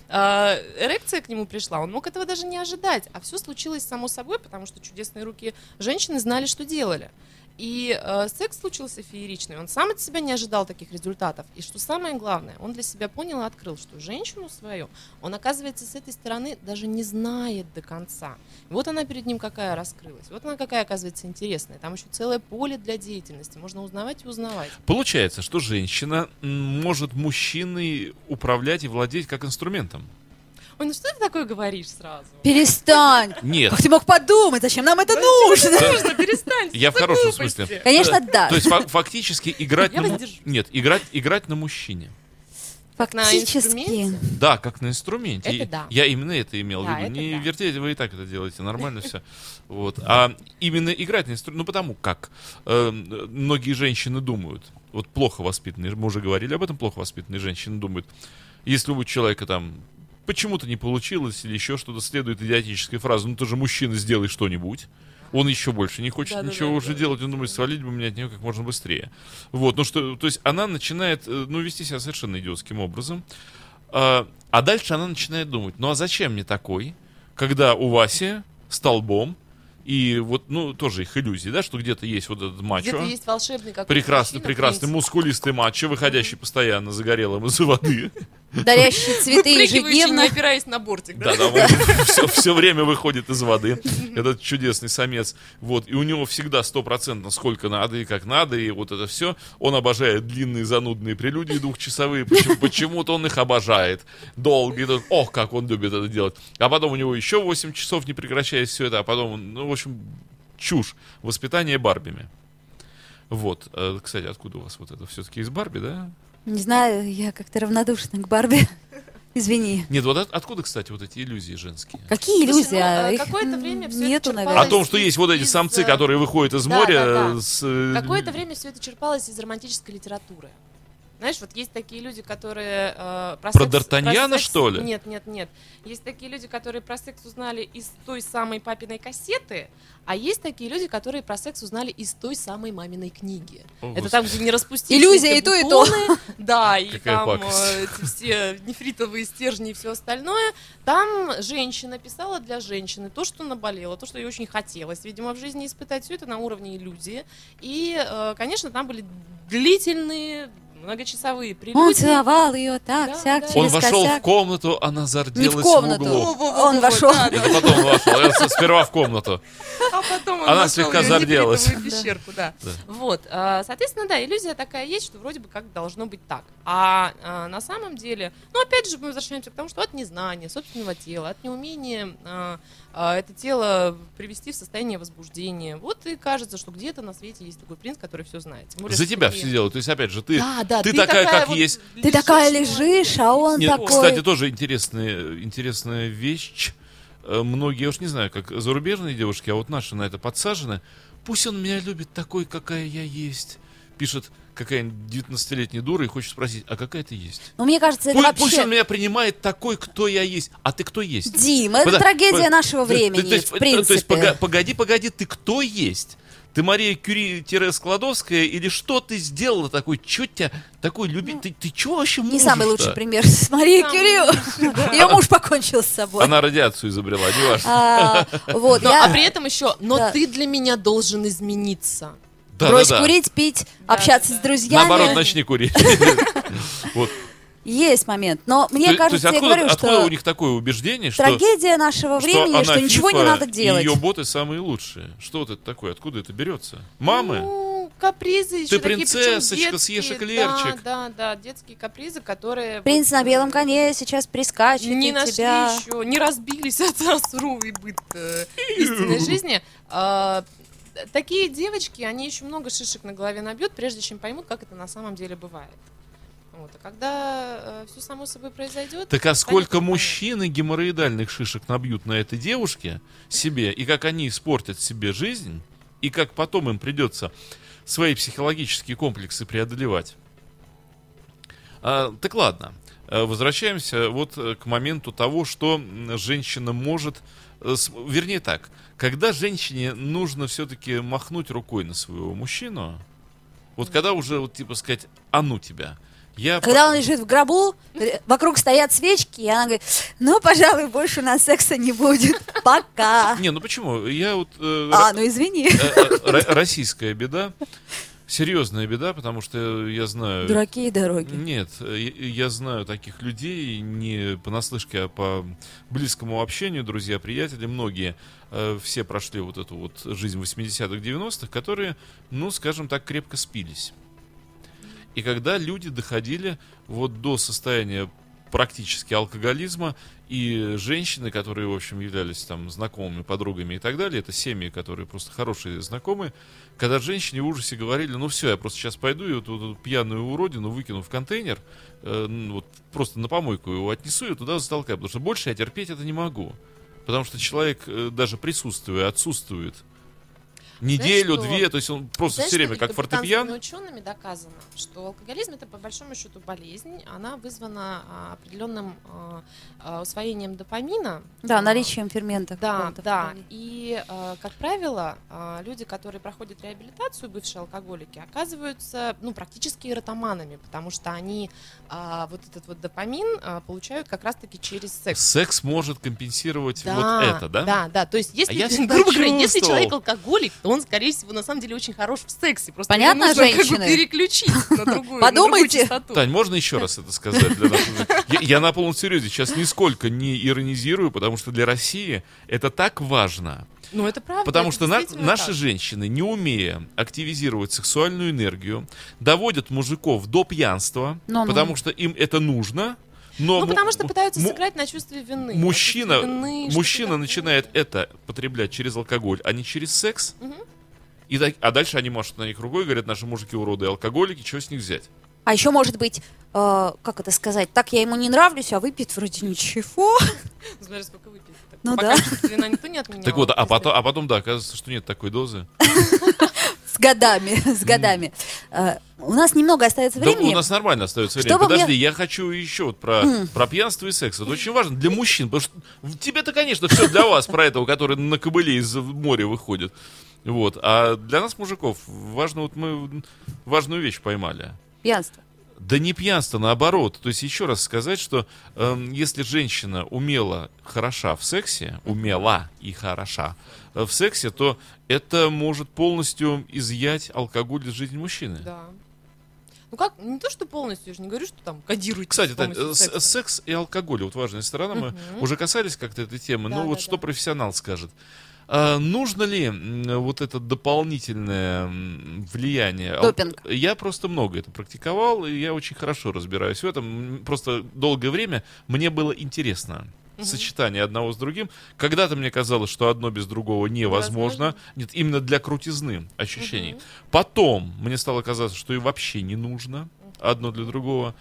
а, Эрекция к нему пришла, он мог этого даже не ожидать. А все случилось само собой, потому что чудесные руки женщины знали, что делали. И э, секс случился фееричный. Он сам от себя не ожидал таких результатов. И что самое главное, он для себя понял и открыл, что женщину свою он, оказывается, с этой стороны даже не знает до конца. Вот она перед ним какая раскрылась. Вот она какая, оказывается, интересная. Там еще целое поле для деятельности. Можно узнавать и узнавать. Получается, что женщина может мужчиной управлять и владеть как инструментом. Ой, ну что ты такое говоришь сразу? Перестань. Нет. Как ты мог подумать, зачем нам это нужно? Нужно, перестань. Я в хорошем смысле. Конечно, да. То есть фа- фактически играть на... Нет, играть, играть на мужчине. на Фактически. инструменте? Да, как на инструменте. Это да. Я именно это имел в Да, виду. это Не да. вертеть, вы и так это делаете, нормально все. Вот. А именно играть на инструменте, ну потому как э, многие женщины думают, вот плохо воспитанные, мы уже говорили об этом, плохо воспитанные женщины думают, если у человека там почему-то не получилось или еще что-то, следует идиотической фраза, ну ты же мужчина, сделай что-нибудь. Он еще больше не хочет Да-да-да, ничего уже да. делать, он думает, свалить бы меня от нее как можно быстрее. Вот, ну что, то есть она начинает, э, ну, вести себя совершенно идиотским образом. А, а дальше она начинает думать, ну а зачем мне такой, когда у Васи столбом, и вот, ну, тоже их иллюзии, да, что где-то есть вот этот мачо. Где-то есть волшебный какой-то Прекрасный, мужчина, прекрасный, мускулистый мачо, выходящий постоянно загорелым из воды. Дарящие цветы ежедневно. не опираясь на бортик, да? Да, да, он все, все время выходит из воды. Этот чудесный самец. Вот, и у него всегда стопроцентно сколько надо и как надо, и вот это все. Он обожает длинные занудные прелюдии двухчасовые. Почему- Почему-то он их обожает. Долгие. тут, Ох, как он любит это делать. А потом у него еще 8 часов не прекращаясь все это. А потом, ну, в общем, чушь. Воспитание Барбими. Вот. Э, Кстати, откуда у вас вот это? Все-таки из Барби, да? Не знаю, я как-то равнодушна к Барби. Извини. Нет, вот от- откуда, кстати, вот эти иллюзии женские? Какие Слушай, иллюзии? ну, А их какое-то время это нету, черпалось наверное. О том, что есть вот эти из, самцы, э, которые выходят из да, моря да, да. с... э, Какое-то время все это черпалось из романтической литературы. Знаешь, вот есть такие люди, которые э, про, Про секс- Д'Артаньяна, про секс- что ли? Нет, нет, нет. Есть такие люди, которые про секс узнали из той самой папиной кассеты, а есть такие люди, которые про секс узнали из той самой маминой книги. О, Это Господи. там, где не распустились Иллюзия и то, и то. Да, и Какая там э, все нефритовые стержни и все остальное. Там женщина писала для женщины то, что наболело, то, что ей очень хотелось, видимо, в жизни испытать. Все это на уровне иллюзии. И, э, конечно, там были длительные, многочасовые Он прелюдии. целовал ее так, Да, сяк, да. через Он вошел косяк. в комнату, она зарделась Не в комнату. углу. Во-во-во-во, Он вошел. да, да. Это потом он вошел, я с- сперва в комнату. А потом он Она нашел слегка зарделась. пещерку, да. Да. Вот, а, соответственно, да, иллюзия такая есть, что вроде бы как должно быть так. А, а, на самом деле, ну, опять же, мы возвращаемся к тому, что от незнания собственного тела, от неумения а, это тело привести в состояние возбуждения. Вот и кажется, что где-то на свете есть такой принц, который все знает. Более, За тебя ты- все делают. То есть, опять же, ты, Да, да, ты такая, как вот есть. Ты такая лежишь, лежишь, а он Нет, такой... кстати, тоже интересная, интересная вещь. Э, Многие, я уж не знаю, как зарубежные девушки, а вот наши на это подсажены. Пусть он меня любит такой, какая я есть. Пишет какая-нибудь 19-летняя дура и хочет спросить, а какая ты есть? Ну, мне кажется, это Пусть, вообще... пусть он меня принимает такой, кто я есть. А ты кто есть? Дим, это Пода- трагедия по- нашего времени, то есть- в принципе. То есть, пога- погоди, погоди, ты кто есть? Ты Мария Кюри-Складовская или что ты сделала такой? Чё тебя такой любит? Ты, ты чё вообще Не самый лучший пример с Марией Кюри. Ее муж покончил с собой. Она радиацию изобрела, не важно. А, а при этом еще, но ты для меня должен измениться. Да, Брось да, да. курить, пить, Да, общаться да, с друзьями. Наоборот, начни курить. Вот. Есть момент. Но мне То- кажется, то есть я говорю, откуда что у них такое убеждение, что, трагедия нашего времени, что ничего не надо и делать. ее боты самые лучшие? Что вот это такое? Откуда это берется? Мамы? Ну, капризы еще Ты такие, принцессочка, причем съешь детские, эклерчик. Да, да, да, детские капризы, которые... Принц вот, на белом э, коне сейчас прискачет Не нашли тебя... еще, не разбились от суровый быт э, истинной жизни. А, Такие девочки, они еще много шишек на голове набьют, прежде чем поймут, как это на самом деле бывает. Вот. А когда все само собой произойдет... Так а сколько мужчины геморроидальных шишек набьют на этой девушке себе, и как они испортят себе жизнь, и как потом им придется свои психологические комплексы преодолевать. А, так ладно, А, возвращаемся вот э, к моменту того, что женщина может, э, вернее так, когда женщине нужно все-таки махнуть рукой на своего мужчину, вот когда уже, вот типа сказать, а ну тебя, я... Когда он лежит в гробу, вокруг стоят свечки, и она говорит, ну, пожалуй, больше у нас секса не будет. Пока. Не, ну почему? Я вот... э, А, ну извини. Э, э, ро- российская беда, серьезная беда, потому что я знаю... Дураки и дороги. Нет, я я знаю таких людей не понаслышке, а по близкому общению, друзья, приятели, многие э, все прошли вот эту вот жизнь 80-х, 90-х, которые, ну, скажем так, крепко спились. И когда люди доходили вот до состояния практически алкоголизма, и женщины, которые, в общем, являлись там знакомыми, подругами и так далее, это семьи, которые просто хорошие знакомые, когда женщине в ужасе говорили, ну все, я просто сейчас пойду и вот эту пьяную уродину выкину в контейнер, э, ну, вот просто на помойку его отнесу и туда затолкаю, потому что больше я терпеть это не могу. Потому что человек, э, даже присутствуя, отсутствует. Неделю, что? две, то есть он просто Знаешь, все время как фортепиан. британскими учеными доказано, что алкоголизм это по большому счету болезнь, она вызвана а, определенным а, а, усвоением допамина. Да, А, наличием ферментов. Да, да. И, как правило, люди, которые проходят реабилитацию, бывшие алкоголики, оказываются ну, практически эротоманами, потому что они а, вот этот вот допамин а, получают как раз-таки через секс. Секс может компенсировать Да, вот это, да? Да, да. То есть, если, я всегда грубо говоря, если человек алкоголик, то он, скорее всего, на самом деле очень хорош в сексе. Просто Понятно, нужно как бы женщины? переключить на другую, на другую Подумайте. Тань, можно еще раз это сказать? Для наших- я, я на полном серьезе сейчас нисколько не иронизирую, потому что для России это так важно. Ну, это правда. Потому это что на- наши так. женщины, не умея активизировать сексуальную энергию, доводят мужиков до пьянства, Ну-ну. потому что им это нужно. Но Ну, му- потому что пытаются сыграть на чувстве вины. на Мужчина, вины, мужчина начинает это потреблять через алкоголь, а не через секс. Мгм. И так- а дальше они машут на них рукой и говорят, наши мужики уроды и алкоголики, что с них взять? А еще может быть, э, как это сказать, так я ему не нравлюсь, а выпьет вроде ничего. Смотри, сколько выпьет. Ну пока да. вина никто не отменял. Так вот, а потом, а потом, да, оказывается, что нет такой дозы. С годами, с годами. Э, У нас немного остается Да времени. у нас нормально остается время. Чтобы Подожди, мне- я хочу еще вот про, про пьянство и секс. Это очень важно для мужчин, потому что тебе-то, конечно, все для вас, про этого, который на кобыле из моря выходит. Вот. А для нас, мужиков, важно, вот мы важную вещь поймали. Пьянство. Да не пьянство, наоборот. То есть еще раз сказать, что эм, если женщина умела хороша в сексе, умела и хороша э, в сексе, то это может полностью изъять алкоголь из жизни мужчины. Да. Ну как, не то, что полностью, я же не говорю, что там кодируйте Кстати, Тань, э, секс. и алкоголь, вот важная сторона, мы Мгм. уже касались как-то этой темы, Да, но вот да, что да. профессионал скажет. А, нужно ли вот это дополнительное влияние? Ал- Допинг. Я просто много это практиковал, и я очень хорошо разбираюсь в этом. Просто долгое время мне было интересно сочетание одного с другим. Когда-то мне казалось, что одно без другого невозможно. Невозможно. Нет, именно для крутизны ощущений. Мгм. Потом мне стало казаться, что и вообще не нужно. Одно для другого.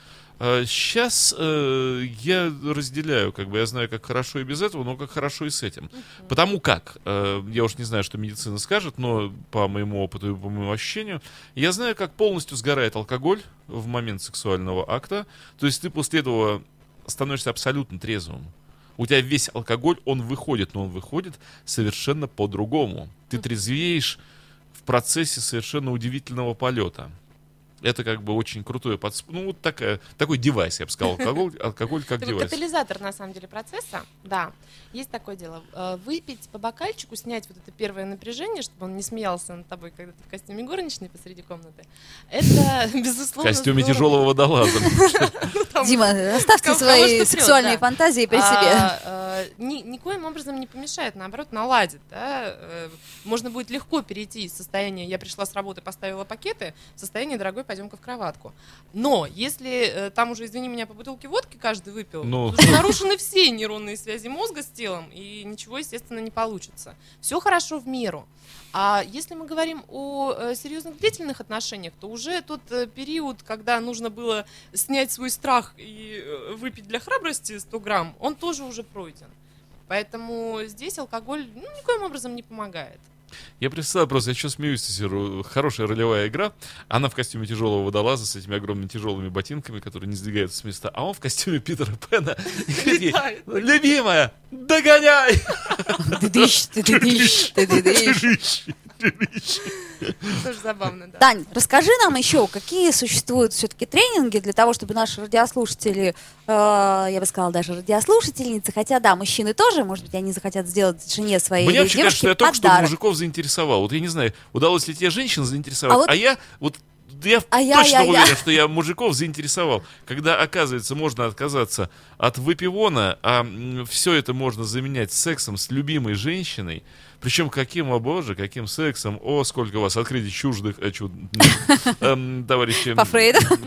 Сейчас я разделяю, как бы я знаю, как хорошо и без этого, но как хорошо и с этим. Потому как, э, я уж не знаю, что медицина скажет, но по моему опыту и по моему ощущению, я знаю, как полностью сгорает алкоголь в момент сексуального акта. То есть ты после этого становишься абсолютно трезвым. У тебя весь алкоголь, он выходит, но он выходит совершенно по-другому. Ты трезвеешь в процессе совершенно удивительного полета. Это как бы очень крутое подсп... Ну, вот такая, такой девайс, я бы сказал, алкоголь, алкоголь как девайс. катализатор, на самом деле, процесса. Да, есть такое дело. Э, Выпить по бокальчику, снять вот это первое напряжение, чтобы он не смеялся над тобой, когда ты в костюме горничной посреди комнаты. Это, В безусловно, костюме здорово. тяжелого водолаза. Там- Дима, оставьте свои сексуальные фантазии при себе. А, а, ни- никоим образом не помешает, наоборот, наладит. да. Э, Можно будет легко перейти из состояния «я пришла с работы, поставила пакеты» в состояние «дорогой, пойдем-ка в кроватку». Но если э, там уже, извини меня, по бутылке водки каждый выпил, Ну. уже нарушены все нейронные связи мозга с телом, и ничего, естественно, не получится. Все хорошо в меру. А если мы говорим о э, серьезных длительных отношениях, то уже тот э, период, когда нужно было снять свой страх и выпить для храбрости 100 грамм, он тоже уже пройден. Поэтому здесь алкоголь ну, никоим образом не помогает. Я представляю просто, я сейчас смеюсь, Сесиру, хорошая ролевая игра. Она в костюме тяжелого водолаза с этими огромными тяжелыми ботинками, которые не сдвигаются с места, а он в костюме Питера Пэна. Любимая, догоняй! Тоже забавно, да. Тань, расскажи нам еще, какие существуют все-таки тренинги для того, чтобы наши радиослушатели, э, я бы сказала, даже радиослушательницы, хотя да, мужчины тоже, может быть, они захотят сделать жене своей Мне кажется, девушке что я только что подарок. мужиков заинтересовал. Вот я не знаю, удалось ли тебе женщин заинтересовать, А а, вот- я вот я А я- точно я- я. уверен, что я мужиков заинтересовал. Когда, оказывается, можно отказаться от выпивона, а все это можно заменять сексом с любимой женщиной. Причем каким, о боже, каким сексом, о, сколько у вас открытий чуждых, э, чуд- эм, товарищи,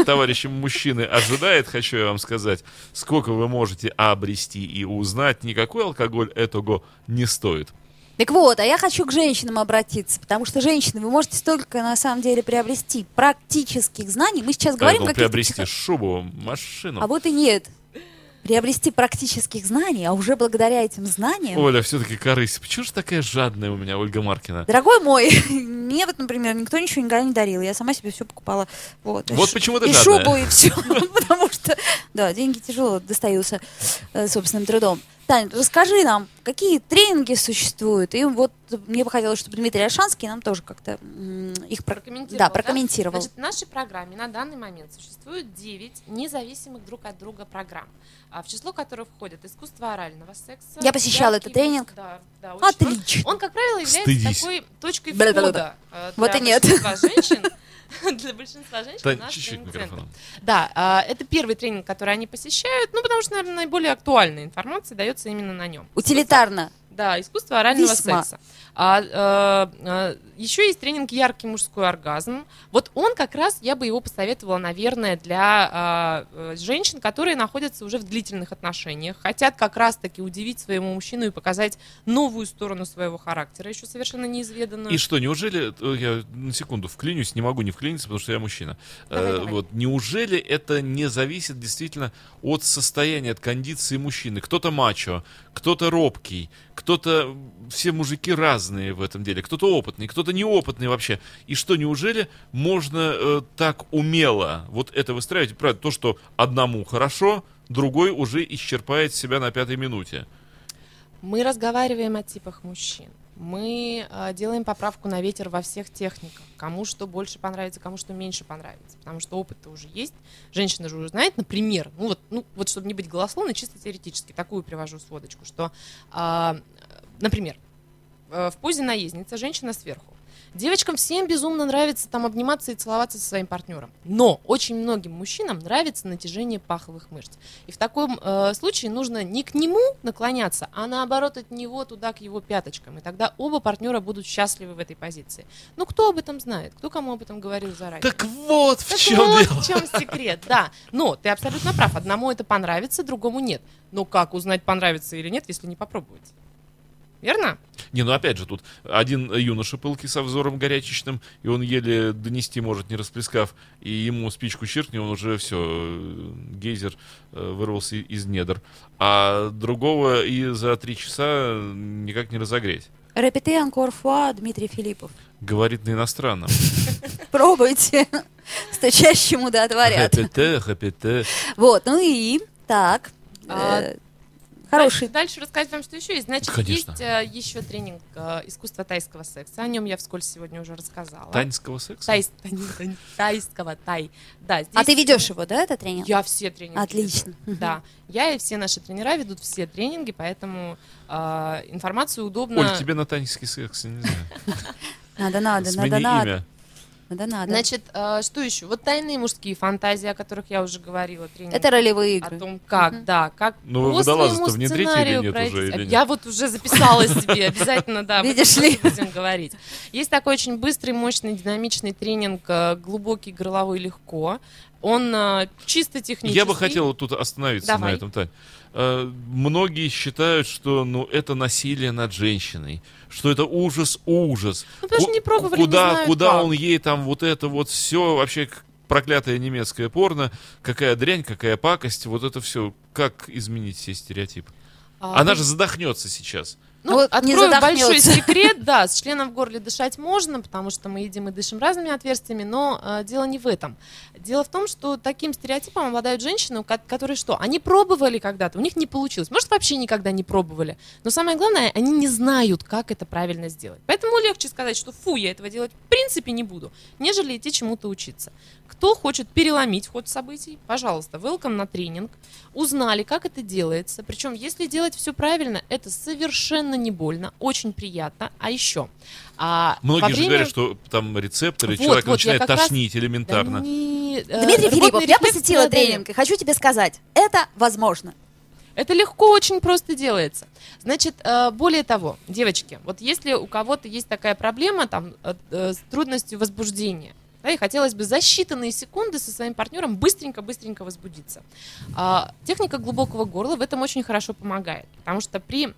товарищи мужчины ожидает, хочу я вам сказать, сколько вы можете обрести и узнать, никакой алкоголь этого не стоит. Так вот, а я хочу к женщинам обратиться, потому что женщины, вы можете столько на самом деле приобрести практических знаний. Мы сейчас говорим каких-то приобрести психо- шубу, машину. А вот и нет. Приобрести практических знаний, а уже благодаря этим знаниям Оля, все-таки корысь. Почему же такая жадная у меня Ольга Маркина? Дорогой мой, мне вот, например, никто ничего никогда не дарил. Я сама себе все покупала. Вот, И Вот шу- почему ты И жадная. шубу, и все. Потому что, да, деньги тяжело достаются э, собственным трудом. Тань, расскажи нам, какие тренинги существуют? И вот мне бы хотелось, чтобы Дмитрий Альшанский нам тоже как-то их про- Прокомментировал, да, прокомментировал. Значит, в нашей программе на данный момент существует 9 независимых друг от друга программ, а, в число которых входят искусство орального секса. Я посещала этот тренинг. Да, да, очень. Отлично. Он, он, как правило, является Стыдись. такой точкой входа э, Вот для и нет. женщин. Для большинства женщин нас чуть-чуть микрофоном. Да, а, это первый тренинг, который они посещают, ну, потому что, наверное, наиболее актуальная информация дается именно на нем. Утилитарно. Да, искусство орального Весьма. секса. А, еще есть тренинг «Яркий мужской оргазм». Вот он как раз, я бы его посоветовала, наверное, для а, э, женщин, которые находятся уже в длительных отношениях, хотят как раз-таки удивить своему мужчину и показать новую сторону своего характера, еще совершенно неизведанную. И что, неужели, э, я на секунду вклинюсь, не могу не вклиниться, потому что я мужчина. Давай, Э, давай. Вот, неужели это не зависит действительно от состояния, от кондиции мужчины? Кто-то мачо, кто-то робкий, кто-то, все мужики разные в этом деле, кто-то опытный, кто-то неопытный вообще. И что, неужели можно э, так умело вот это выстраивать? Правда, то, что одному хорошо, другой уже исчерпает себя на пятой минуте. Мы разговариваем о типах мужчин. Мы э, делаем поправку на ветер во всех техниках. Кому что больше понравится, кому что меньше понравится. Потому что опыт-то уже есть. Женщина же уже знает, например, ну вот, ну, вот чтобы не быть голословной, чисто теоретически, такую привожу сводочку, что, а, например, э, в позе наездница женщина сверху. Девочкам всем безумно нравится там обниматься и целоваться со своим партнером. Но очень многим мужчинам нравится натяжение паховых мышц. И в таком э, случае нужно не к нему наклоняться, а наоборот от него туда к его пяточкам. И тогда оба партнера будут счастливы в этой позиции. Ну кто об этом знает? Кто кому об этом говорил заранее? Так вот в Так чем вот дело. в чем секрет, да. Но ты абсолютно прав. Одному это понравится, другому нет. Но как узнать, понравится или нет, если не попробовать? Верно? Не, ну опять же, тут один юноша пылкий со взором горячечным, и он еле донести может, не расплескав, и ему спичку чиркни, он уже все, гейзер э, вырвался из недр. А другого и за три часа никак не разогреть. Репете анкор фуа Дмитрий Филиппов. Говорит на иностранном. Пробуйте. Стучащему да отворят. Репете, репете. Вот, ну и так. Хороший. Дальше, дальше рассказать вам, что еще есть. Значит, Конечно. есть э, еще тренинг э, искусства тайского секса. О нем я вскользь сегодня уже рассказала. Таньского секса? Тайс- тань- тань- тайского, тай. Да, здесь А ты ведешь его, да, этот тренинг? Я все тренинги. Отлично. веду. Да. Я и все наши тренера ведут все тренинги, поэтому э, информацию удобно. Оль, тебе на таньский секс, я не знаю. Надо, надо, надо, надо. Надо, надо. Значит, э, что еще? Вот тайные мужские фантазии, о которых я уже говорила. Тренинг. Это ролевые о игры. том, как, да, как Ну, вы водолазы-то внедрите или нет пройти. уже, или нет? Я вот уже записала себе, обязательно, да. Видишь ли? Будем говорить. Есть такой очень быстрый, мощный, динамичный тренинг э, «Глубокий горловой легко». Он э, чисто технический. Я бы хотел тут остановиться Давай. на этом, Тань. Э, Многие считают, что ну, это насилие над женщиной, что это ужас, ужас. Ну, потому что Ку- не пробовали, не Куда, знают куда как. он ей там вот это вот все, вообще к- проклятое немецкое порно, какая дрянь, какая пакость, вот это все. Как изменить все стереотипы? А, Она вы- же задохнется сейчас. Ну, Вот не открою большой секрет, да, с членом в горле дышать можно, потому что мы едим и дышим разными отверстиями, но э, дело не в этом. Дело в том, что таким стереотипом обладают женщины, которые что? Они пробовали когда-то, у них не получилось, может вообще никогда не пробовали, но самое главное, они не знают, как это правильно сделать. Поэтому легче сказать, что фу, я этого делать в принципе не буду, нежели идти чему-то учиться. Кто хочет переломить ход событий, пожалуйста, welcome на тренинг. Узнали, как это делается. Причем, если делать все правильно, это совершенно не больно, очень приятно. А еще, а, Многие же время- говорят, что там рецепторы, Вот, человек вот, начинает как раз- тошнить элементарно. Да не, э, Дмитрий Филиппов, я посетила тренинг, и хочу тебе сказать, это возможно. Это легко, очень просто делается. Значит, э, более того, девочки, вот если у кого-то есть такая проблема там э, с трудностью возбуждения, да, и хотелось бы за считанные секунды со своим партнером быстренько-быстренько возбудиться. А, техника глубокого горла в этом очень хорошо помогает, потому что при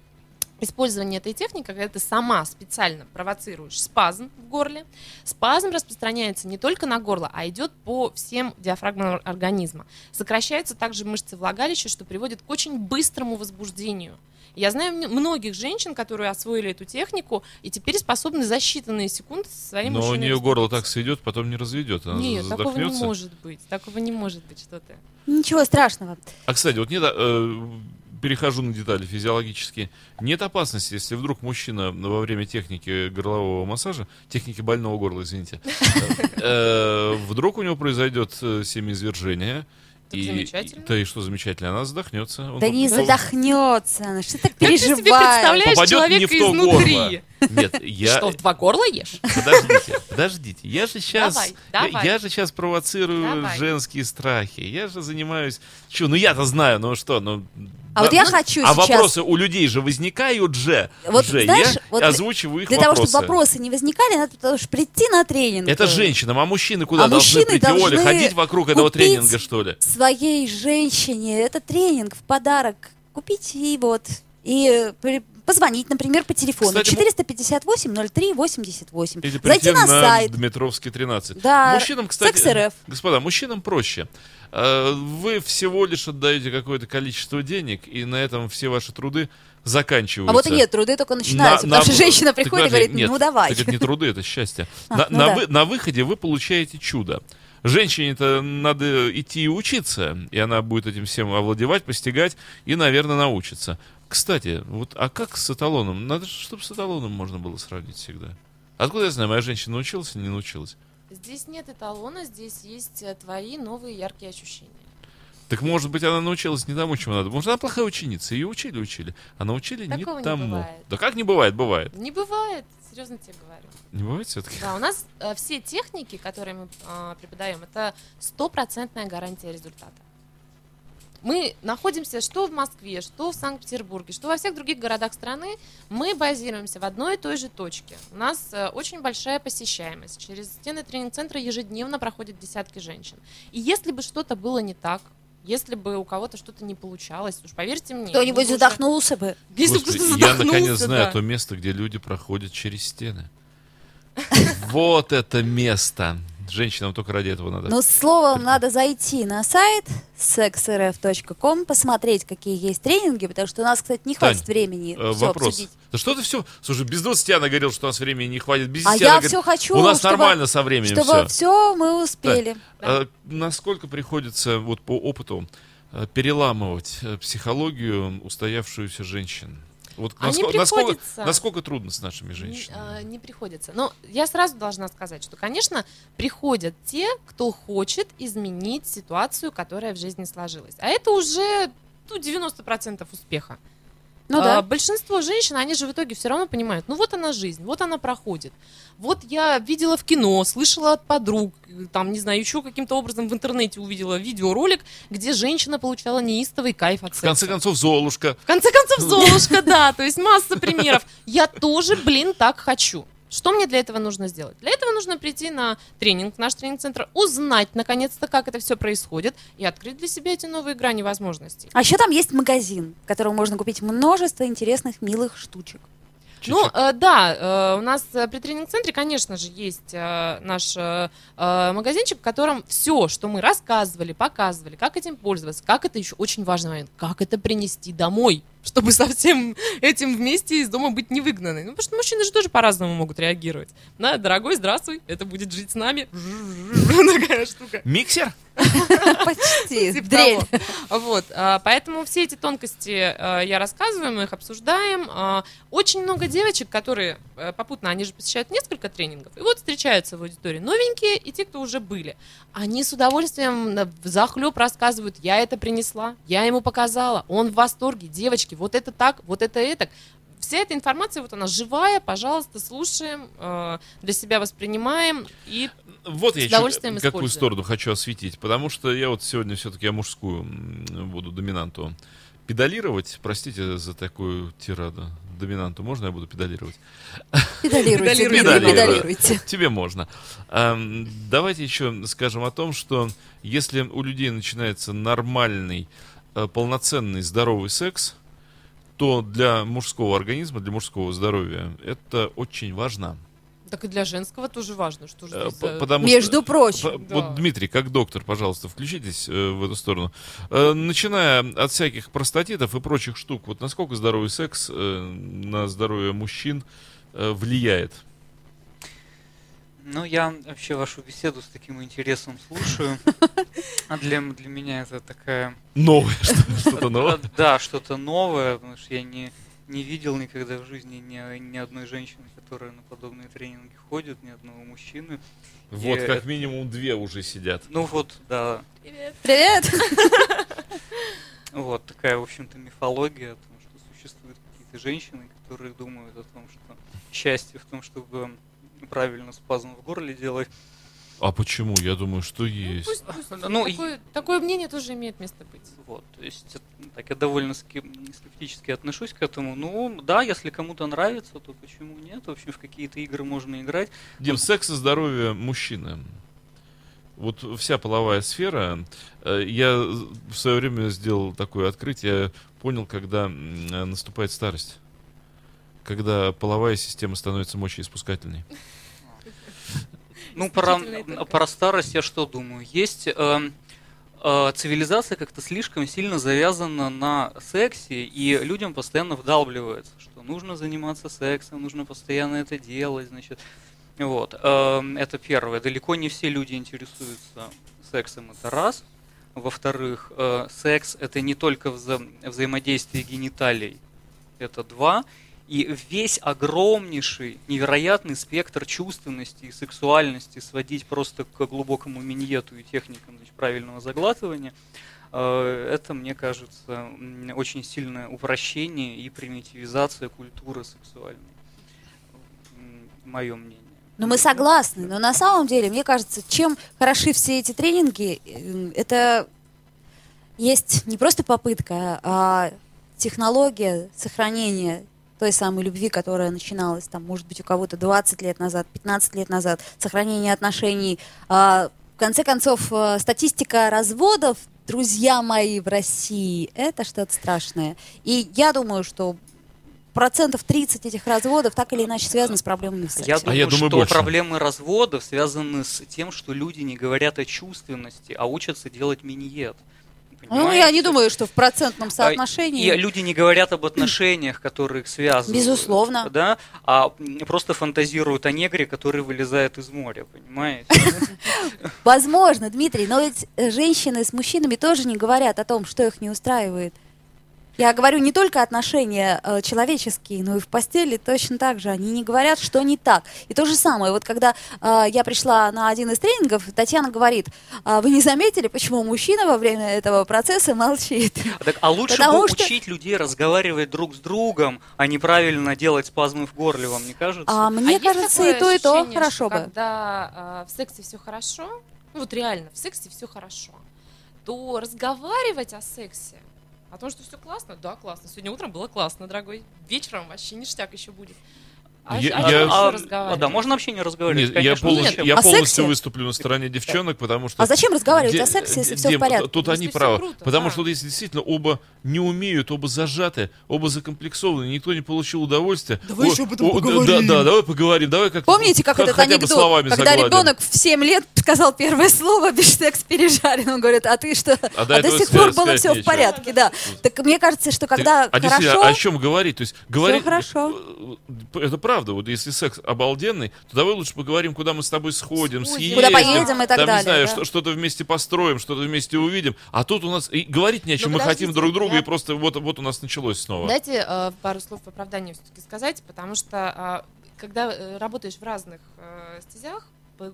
использовании этой техники, когда ты сама специально провоцируешь спазм в горле, спазм распространяется не только на горло, а идет по всем диафрагмам организма. Сокращаются также мышцы влагалища, что приводит к очень быстрому возбуждению. Я знаю многих женщин, которые освоили эту технику и теперь способны за считанные секунды со своим Но у нее горло так сведет, потом не разведет. Она Нет, такого не может быть. Такого не может быть, что ты. Ничего страшного. А, кстати, вот нет, э, перехожу на детали физиологические. Нет опасности, если вдруг мужчина во время техники горлового массажа, техники больного горла, извините, э, вдруг у него произойдет э, семяизвержение. Так и, замечательно. и- да и что замечательно, она задохнется. Он Да не задохнется она, что ты так Как ты себе переживаешь? представляешь попадет не человека в то изнутри? горло. Нет, я... Что, в два горла ешь? Подождите, подождите. Я же сейчас, Давай, я, давай. я же сейчас провоцирую Давай. женские страхи. Я же занимаюсь. Че, ну я-то знаю, ну что, ну. А вот я ну, хочу А сейчас- вопросы у людей же возникают же. Вот же. знаешь, я вот озвучиваю их Для того, вопросы. чтобы вопросы не возникали, надо потому что прийти на тренинг. Это женщинам, а мужчины куда А должны мужчины прийти? Оля, должны ходить вокруг этого тренинга, что ли? Своей женщине это тренинг в подарок. Купить и вот. И позвонить, например, по телефону Кстати, му- 458-03-88. Или Зайти на, на, сайт. Дмитровский 13. Да, Мужчинам, кстати, Секс.РФ. господа, мужчинам проще. Э, Вы всего лишь отдаете какое-то количество денег, и на этом все ваши труды заканчиваются. А вот и нет, труды только начинаются, На- потому на- что женщина приходит и говорит, нет, ну давай. Так это не труды, это счастье. А, на, ну на да. вы- на выходе вы получаете чудо. Женщине-то надо идти и учиться, и она будет этим всем овладевать, постигать и, наверное, научиться. Кстати, вот а как с эталоном? Надо, чтобы с эталоном можно было сравнить всегда. Откуда я знаю, моя женщина научилась или не научилась? Здесь нет эталона, здесь есть э, твои новые яркие ощущения. Так может быть, она научилась не тому, чему надо. Может, она плохая ученица. Ее учили, учили. А научили Такого не не тому. бывает. Да как не бывает? Бывает. Не бывает, серьезно тебе говорю. Не бывает все-таки? Да, у нас э, все техники, которые мы э, преподаем, это стопроцентная гарантия результата. Мы находимся что в Москве, что в Санкт-Петербурге, что во всех других городах страны. Мы базируемся в одной и той же точке. У нас э, очень большая посещаемость. Через стены тренинг-центра ежедневно проходят десятки женщин. И если бы что-то было не так, Если бы у кого-то что-то не получалось, уж поверьте мне. Кто-нибудь уже- задохнулся бы. Если Господи, кто-то я наконец знаю да. то место, где люди проходят через стены. Вот это место. Женщинам только ради этого надо. Но словом, надо зайти на сайт sexrf.com, посмотреть, какие есть тренинги, потому что у нас, кстати, не хватит Тань, времени Э, все вопрос. обсудить. Да что ты все? Слушай, без 20 она говорила, что у нас времени не хватит. Без 10 А я говорит, все хочу, У нас чтобы- нормально со временем Чтобы все. все мы успели. насколько приходится вот по опыту э, переламывать э, психологию устоявшуюся женщин? Вот А не насколько, насколько, приходится. насколько трудно с нашими Не, женщинами? а, не приходится. Но я сразу должна сказать, что, конечно, приходят те, кто хочет изменить ситуацию, которая в жизни сложилась. А это уже ну, 90% успеха. Ну А, да. большинство женщин, они же в итоге все равно понимают, ну вот она жизнь, вот она проходит. Вот я видела в кино, слышала от подруг, там, не знаю, еще каким-то образом в интернете увидела видеоролик, где женщина получала неистовый кайф от В конце секса. концов, Золушка. В конце концов, Золушка, да, то есть масса примеров. Я тоже, блин, так хочу. Что мне для этого нужно сделать? Для этого нужно прийти на тренинг, в наш тренинг-центр, узнать, наконец-то, как это все происходит, и открыть для себя эти новые грани возможностей. А еще там есть магазин, в котором можно купить множество интересных, милых штучек. Ну, Чичик. э, да, э, у нас э, при тренинг-центре, конечно же, есть э, наш э, э, магазинчик, в котором все, что мы рассказывали, показывали, как этим пользоваться, как это еще очень важный момент, как это принести домой, чтобы со всем этим вместе из дома быть не выгнанной. Ну, потому что мужчины же тоже по-разному могут реагировать. На, дорогой, здравствуй, это будет жить с нами. Такая штука. Миксер? Почти. Типа Дрель. Вот, а, поэтому все эти тонкости а, я рассказываю, мы их обсуждаем. А, Очень много девочек, которые э, попутно, они же посещают несколько тренингов, и вот встречаются в аудитории новенькие и те, кто уже были. Они с удовольствием на- захлеб рассказывают, я это принесла, я ему показала, он в восторге, девочки, вот это так, вот это это. Вся эта информация, вот она живая, пожалуйста, слушаем, э, для себя воспринимаем и Вот я С чё- удовольствием какую используем. сторону хочу осветить. Потому что я вот сегодня все-таки я мужскую буду доминанту педалировать. Простите за такую тираду. Доминанту можно я буду педалировать? Педалируйте, Педалируйте. Тебе можно. Давайте еще скажем о том, что если у людей начинается нормальный, э, полноценный, здоровый секс, то для мужского организма, для мужского здоровья это очень важно. так и для женского тоже важно, что же Э, здесь за- Потому Между что, прочим. П- Да. Вот, Дмитрий, как доктор, пожалуйста, включитесь э, в эту сторону. Э, начиная от всяких простатитов и прочих штук, вот насколько здоровый секс э, на здоровье мужчин э, влияет? Ну, я вообще вашу беседу с таким интересом слушаю. А для, для меня это такая... Новое, что- что-то новое. Да, что-то новое, потому что я не, не видел никогда в жизни ни, ни одной женщины, которая на подобные тренинги ходит, ни одного мужчины. Вот, И- как минимум две уже сидят. Ну вот, да, Привет. вот такая, в общем-то, мифология о том, что существуют какие-то женщины, которые думают о том, что счастье в том, чтобы правильно спазм в горле делать. А почему? Я думаю, что есть. Пусть- пусть Ну, и- такое, такое мнение тоже имеет место быть. Вот, то есть, ну, так я довольно скеп- скептически отношусь к этому. Ну, да, если кому-то нравится, то почему нет? В общем, в какие-то игры можно играть. Дим, секс и здоровье мужчины. Вот вся половая сфера. э, Я в свое время сделал такое открытие, понял, когда э, наступает старость. Когда половая система становится мочеиспускательной. Ну, про, только. про старость я что думаю? Есть эм, э, цивилизация как-то слишком сильно завязана на сексе, и людям постоянно вдалбливается, что нужно заниматься сексом, нужно постоянно это делать, значит. Вот, эм, это первое. Далеко не все люди интересуются сексом, это раз. Во-вторых, э, секс это не только вза- взаимодействие гениталий, это два. И весь огромнейший, невероятный спектр чувственности и сексуальности сводить просто к глубокому миньету и техникам значит, правильного заглатывания, э, это, мне кажется, очень сильное упрощение и примитивизация культуры сексуальной. Мое мнение. Ну, мы согласны, но на самом деле, мне кажется, чем хороши все эти тренинги, э, это есть не просто попытка, а технология сохранения той самой любви, которая начиналась, там, может быть, у кого-то 20 лет назад, 15 лет назад, сохранение отношений. А, в конце концов, э, статистика разводов друзья мои, в России, это что-то страшное. И я думаю, что процентов 30 этих разводов так или иначе связаны с проблемами в сексе. Я думаю, я думаю, что больше. проблемы разводов связаны с тем, что люди не говорят о чувственности, а учатся делать миньет. Ну, я не Понимаете? думаю, что в процентном А, соотношении... И люди не говорят об отношениях, которые их связывают. Безусловно. Да, а просто фантазируют о негре, который вылезает из моря, понимаете? Возможно, Дмитрий, но ведь женщины с мужчинами тоже не говорят о том, что их не устраивает. Я говорю не только отношения э, человеческие, но и в постели точно так же. Они не говорят, что не так. И то же самое. Вот когда э, я пришла на один из тренингов, Татьяна говорит, «А вы не заметили, почему мужчина во время этого процесса молчит? А Так, а лучше Потому бы что- учить людей разговаривать друг с другом, а не правильно делать спазмы в горле, вам не кажется? А мне есть кажется, и то, и то ощущение, хорошо что бы. Когда а, в сексе все хорошо, ну вот реально, в сексе все хорошо, то разговаривать о сексе, о том, что все классно, да, классно. Сегодня утром было классно, дорогой. Вечером вообще ништяк еще будет. А Я- чем я- еще А, а, да, можно вообще не разговаривать? Нет, я Конечно, полностью, зачем? я полностью сексе? выступлю на стороне девчонок, потому что... А зачем разговаривать Де- о сексе, если Де- все в порядке? Тут Если они правы. круто, потому да. что если действительно оба не умеют, оба зажаты, оба закомплексованы, никто не получил удовольствия. Давай о- ещё об этом о, да- поговорим. Да, да, давай поговорим. Давай как Помните, как х- этот анекдот, когда загладим. ребенок в 7 лет сказал первое слово, бифштекс пережарен, он говорит, а ты что? А А, до сих пор было все в порядке, да. Так мне кажется, что когда а действительно, хорошо, о чем говорить? То есть говорить. хорошо. э, Это правда. Вот если секс обалденный, то давай лучше поговорим, куда мы с тобой сходим, съездим. Куда поедем и так там, далее, не знаю, да. что- что-то вместе построим, что-то вместе увидим. А тут у нас и говорить не о чем. Ну, мы хотим друг друга, я- и просто вот, вот у нас началось снова. Дайте э, пару слов в оправдании все-таки сказать, потому что а, когда э, работаешь в разных э, стезях,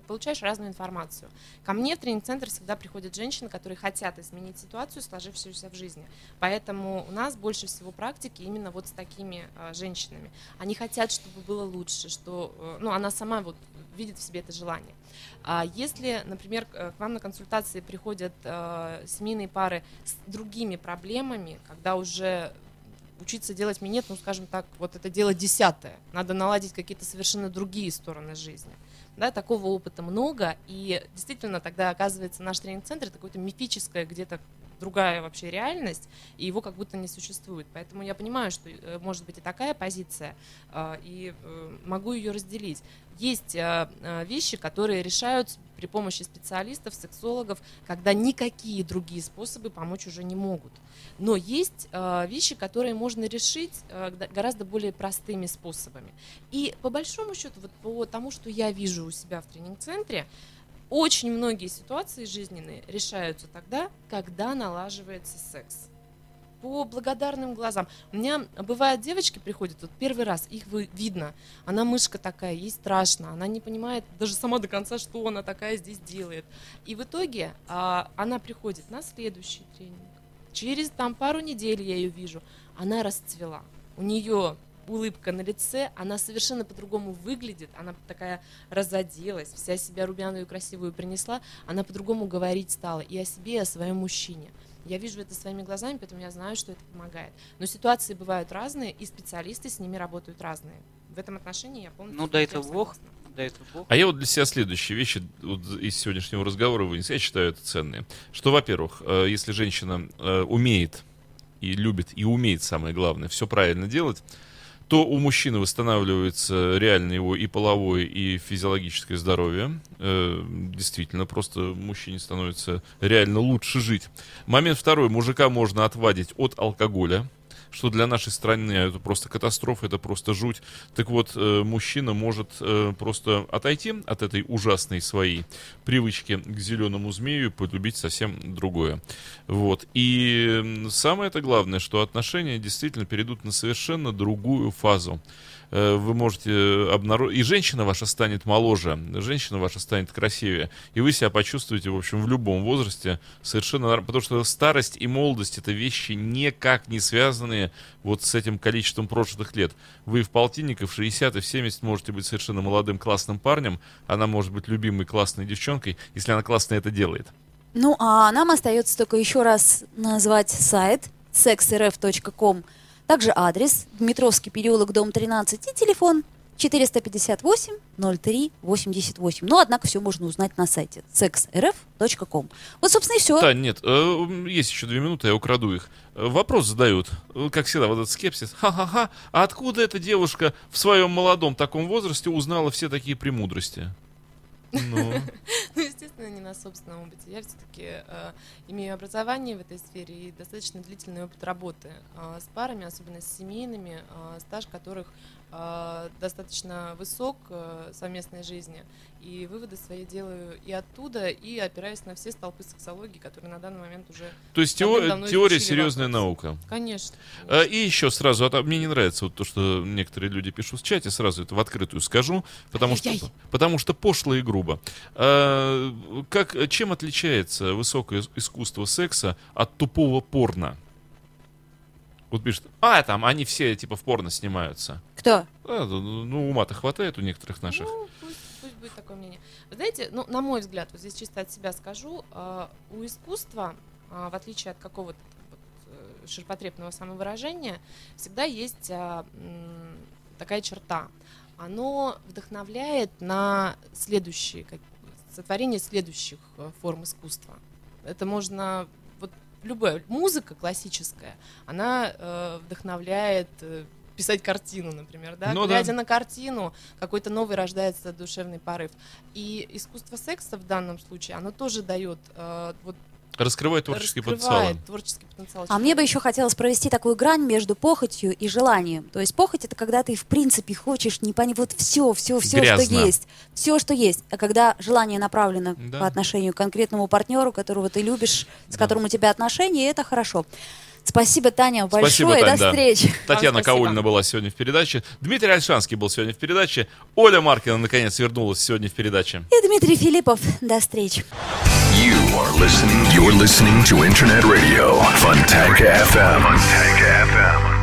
получаешь разную информацию. Ко мне в тренинг-центр всегда приходят женщины, которые хотят изменить ситуацию, сложившуюся в жизни. Поэтому у нас больше всего практики именно вот с такими э, женщинами. Они хотят, чтобы было лучше, что, э, ну, она сама вот видит в себе это желание. А если, например, к вам на консультации приходят э, семейные пары с другими проблемами, когда уже учиться делать минет, ну, скажем так, вот это дело десятое. Надо наладить какие-то совершенно другие стороны жизни. Да, такого опыта много, и действительно тогда оказывается наш тренинг-центр это какое-то мифическое где-то другая вообще реальность, и его как будто не существует. Поэтому я понимаю, что э, может быть и такая позиция, э, и э, могу ее разделить. Есть вещи, которые решаются при помощи специалистов, сексологов, когда никакие другие способы помочь уже не могут. Но есть вещи, которые можно решить гораздо более простыми способами. И по большому счету, вот по тому, что я вижу у себя в тренинг-центре, очень многие ситуации жизненные решаются тогда, когда налаживается секс. По благодарным глазам. У меня бывают девочки приходят, вот первый раз, их видно, она мышка такая, ей страшно, она не понимает даже сама до конца, что она такая здесь делает. И в итоге а, она приходит на следующий тренинг. Через там пару недель я ее вижу, она расцвела. У нее улыбка на лице, она совершенно по-другому выглядит, она такая разоделась, вся себя румяную и красивую принесла, она по-другому говорить стала и о себе, и о своем мужчине. Я вижу это своими глазами, поэтому я знаю, что это помогает. Но ситуации бывают разные, и специалисты с ними работают разные. В этом отношении я полностью Ну, да это Бог. Да, это Бог. А я вот для себя следующие вещи вот из сегодняшнего разговора вынес. Я считаю это ценные. Что, во-первых, э, если женщина э, умеет и любит, и умеет, самое главное, все правильно делать, то у мужчины восстанавливается реально его и половое, и физиологическое здоровье. Э, действительно, просто мужчине становится реально лучше жить. Момент второй. Мужика можно отвадить от алкоголя что для нашей страны это просто катастрофа, это просто жуть. Так вот, э, мужчина может э, просто отойти от этой ужасной своей привычки к зеленому змею и полюбить совсем другое. Вот. И самое это главное, что отношения действительно перейдут на совершенно другую фазу. Э, Вы можете обнаружить... И женщина ваша станет моложе, женщина ваша станет красивее. И вы себя почувствуете, в общем, в любом возрасте совершенно... Потому что старость и молодость — это вещи никак не связанные вот с этим количеством прожитых лет. Вы в полтинник, и в 60, и в 70 можете быть совершенно молодым классным парнем. Она может быть любимой классной девчонкой, если она классно это делает. Ну, а нам остается только еще раз назвать сайт sexrf.com, также адрес Дмитровский переулок, дом 13 и телефон 458 03 88. Но, однако, все можно узнать на сайте sexrf.com. Вот, собственно, и все. Да, нет, э, есть еще две минуты, я украду их. Э, Вопрос задают, э, как всегда, вот этот скепсис. Ха-ха-ха, а откуда эта девушка в своем молодом таком возрасте узнала все такие премудрости? Ну, Ну, естественно, не на собственном опыте. Я все-таки имею образование в этой сфере и достаточно длительный опыт работы э, с парами, особенно с семейными, э, стаж которых э, достаточно высок э, совместной жизни. И выводы свои делаю и оттуда, и опираясь на все столпы сексологии, которые на данный момент уже... то есть тео- Давным-давно теория серьезная вопрос. наука. Конечно. А, И еще сразу, а мне не нравится вот то, что некоторые люди пишут в чате, сразу это в открытую скажу, потому что, потому что пошло и грубо. А, как, чем отличается высокое ис- искусство секса от тупого порно? Вот пишет, а, там, они все типа в порно снимаются. Кто? А, ну, ума-то хватает у некоторых наших. Ну, пусть, пусть будет такое мнение. Вы знаете, ну, на мой взгляд, вот здесь чисто от себя скажу, э, у искусства, э, в отличие от какого-то вот, э, ширпотребного самовыражения, всегда есть м, такая черта. Оно вдохновляет на следующие, как- сотворение следующих э, форм искусства. Это можно любая музыка классическая, она э, вдохновляет э, писать картину, например, да, Ну да. глядя на картину, какой-то новый рождается душевный порыв. И искусство секса в данном случае, оно тоже дает э, вот Раскрывает творческий потенциал. раскрывает творческий потенциал. А мне бы еще хотелось провести такую грань между похотью и желанием. То есть похоть это когда ты в принципе хочешь не понять вот все, все, все, что Грязно. есть, все, что есть. А когда желание направлено Да. по отношению к конкретному партнеру, которого ты любишь, с Да. которым у тебя отношения, это хорошо. Спасибо, Таня, Спасибо, большое. Тань, До да. встречи. Татьяна Вам спасибо. Каулина была сегодня в передаче. Дмитрий Альшанский был сегодня в передаче. Оля Маркина наконец вернулась сегодня в передаче. И Дмитрий Филиппов. До встречи. You are listening. You're listening to Internet Radio Fontanka FM. Fontanka FM.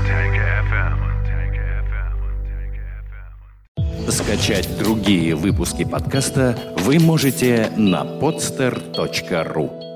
Скачать другие выпуски подкаста вы можете на podster.ru.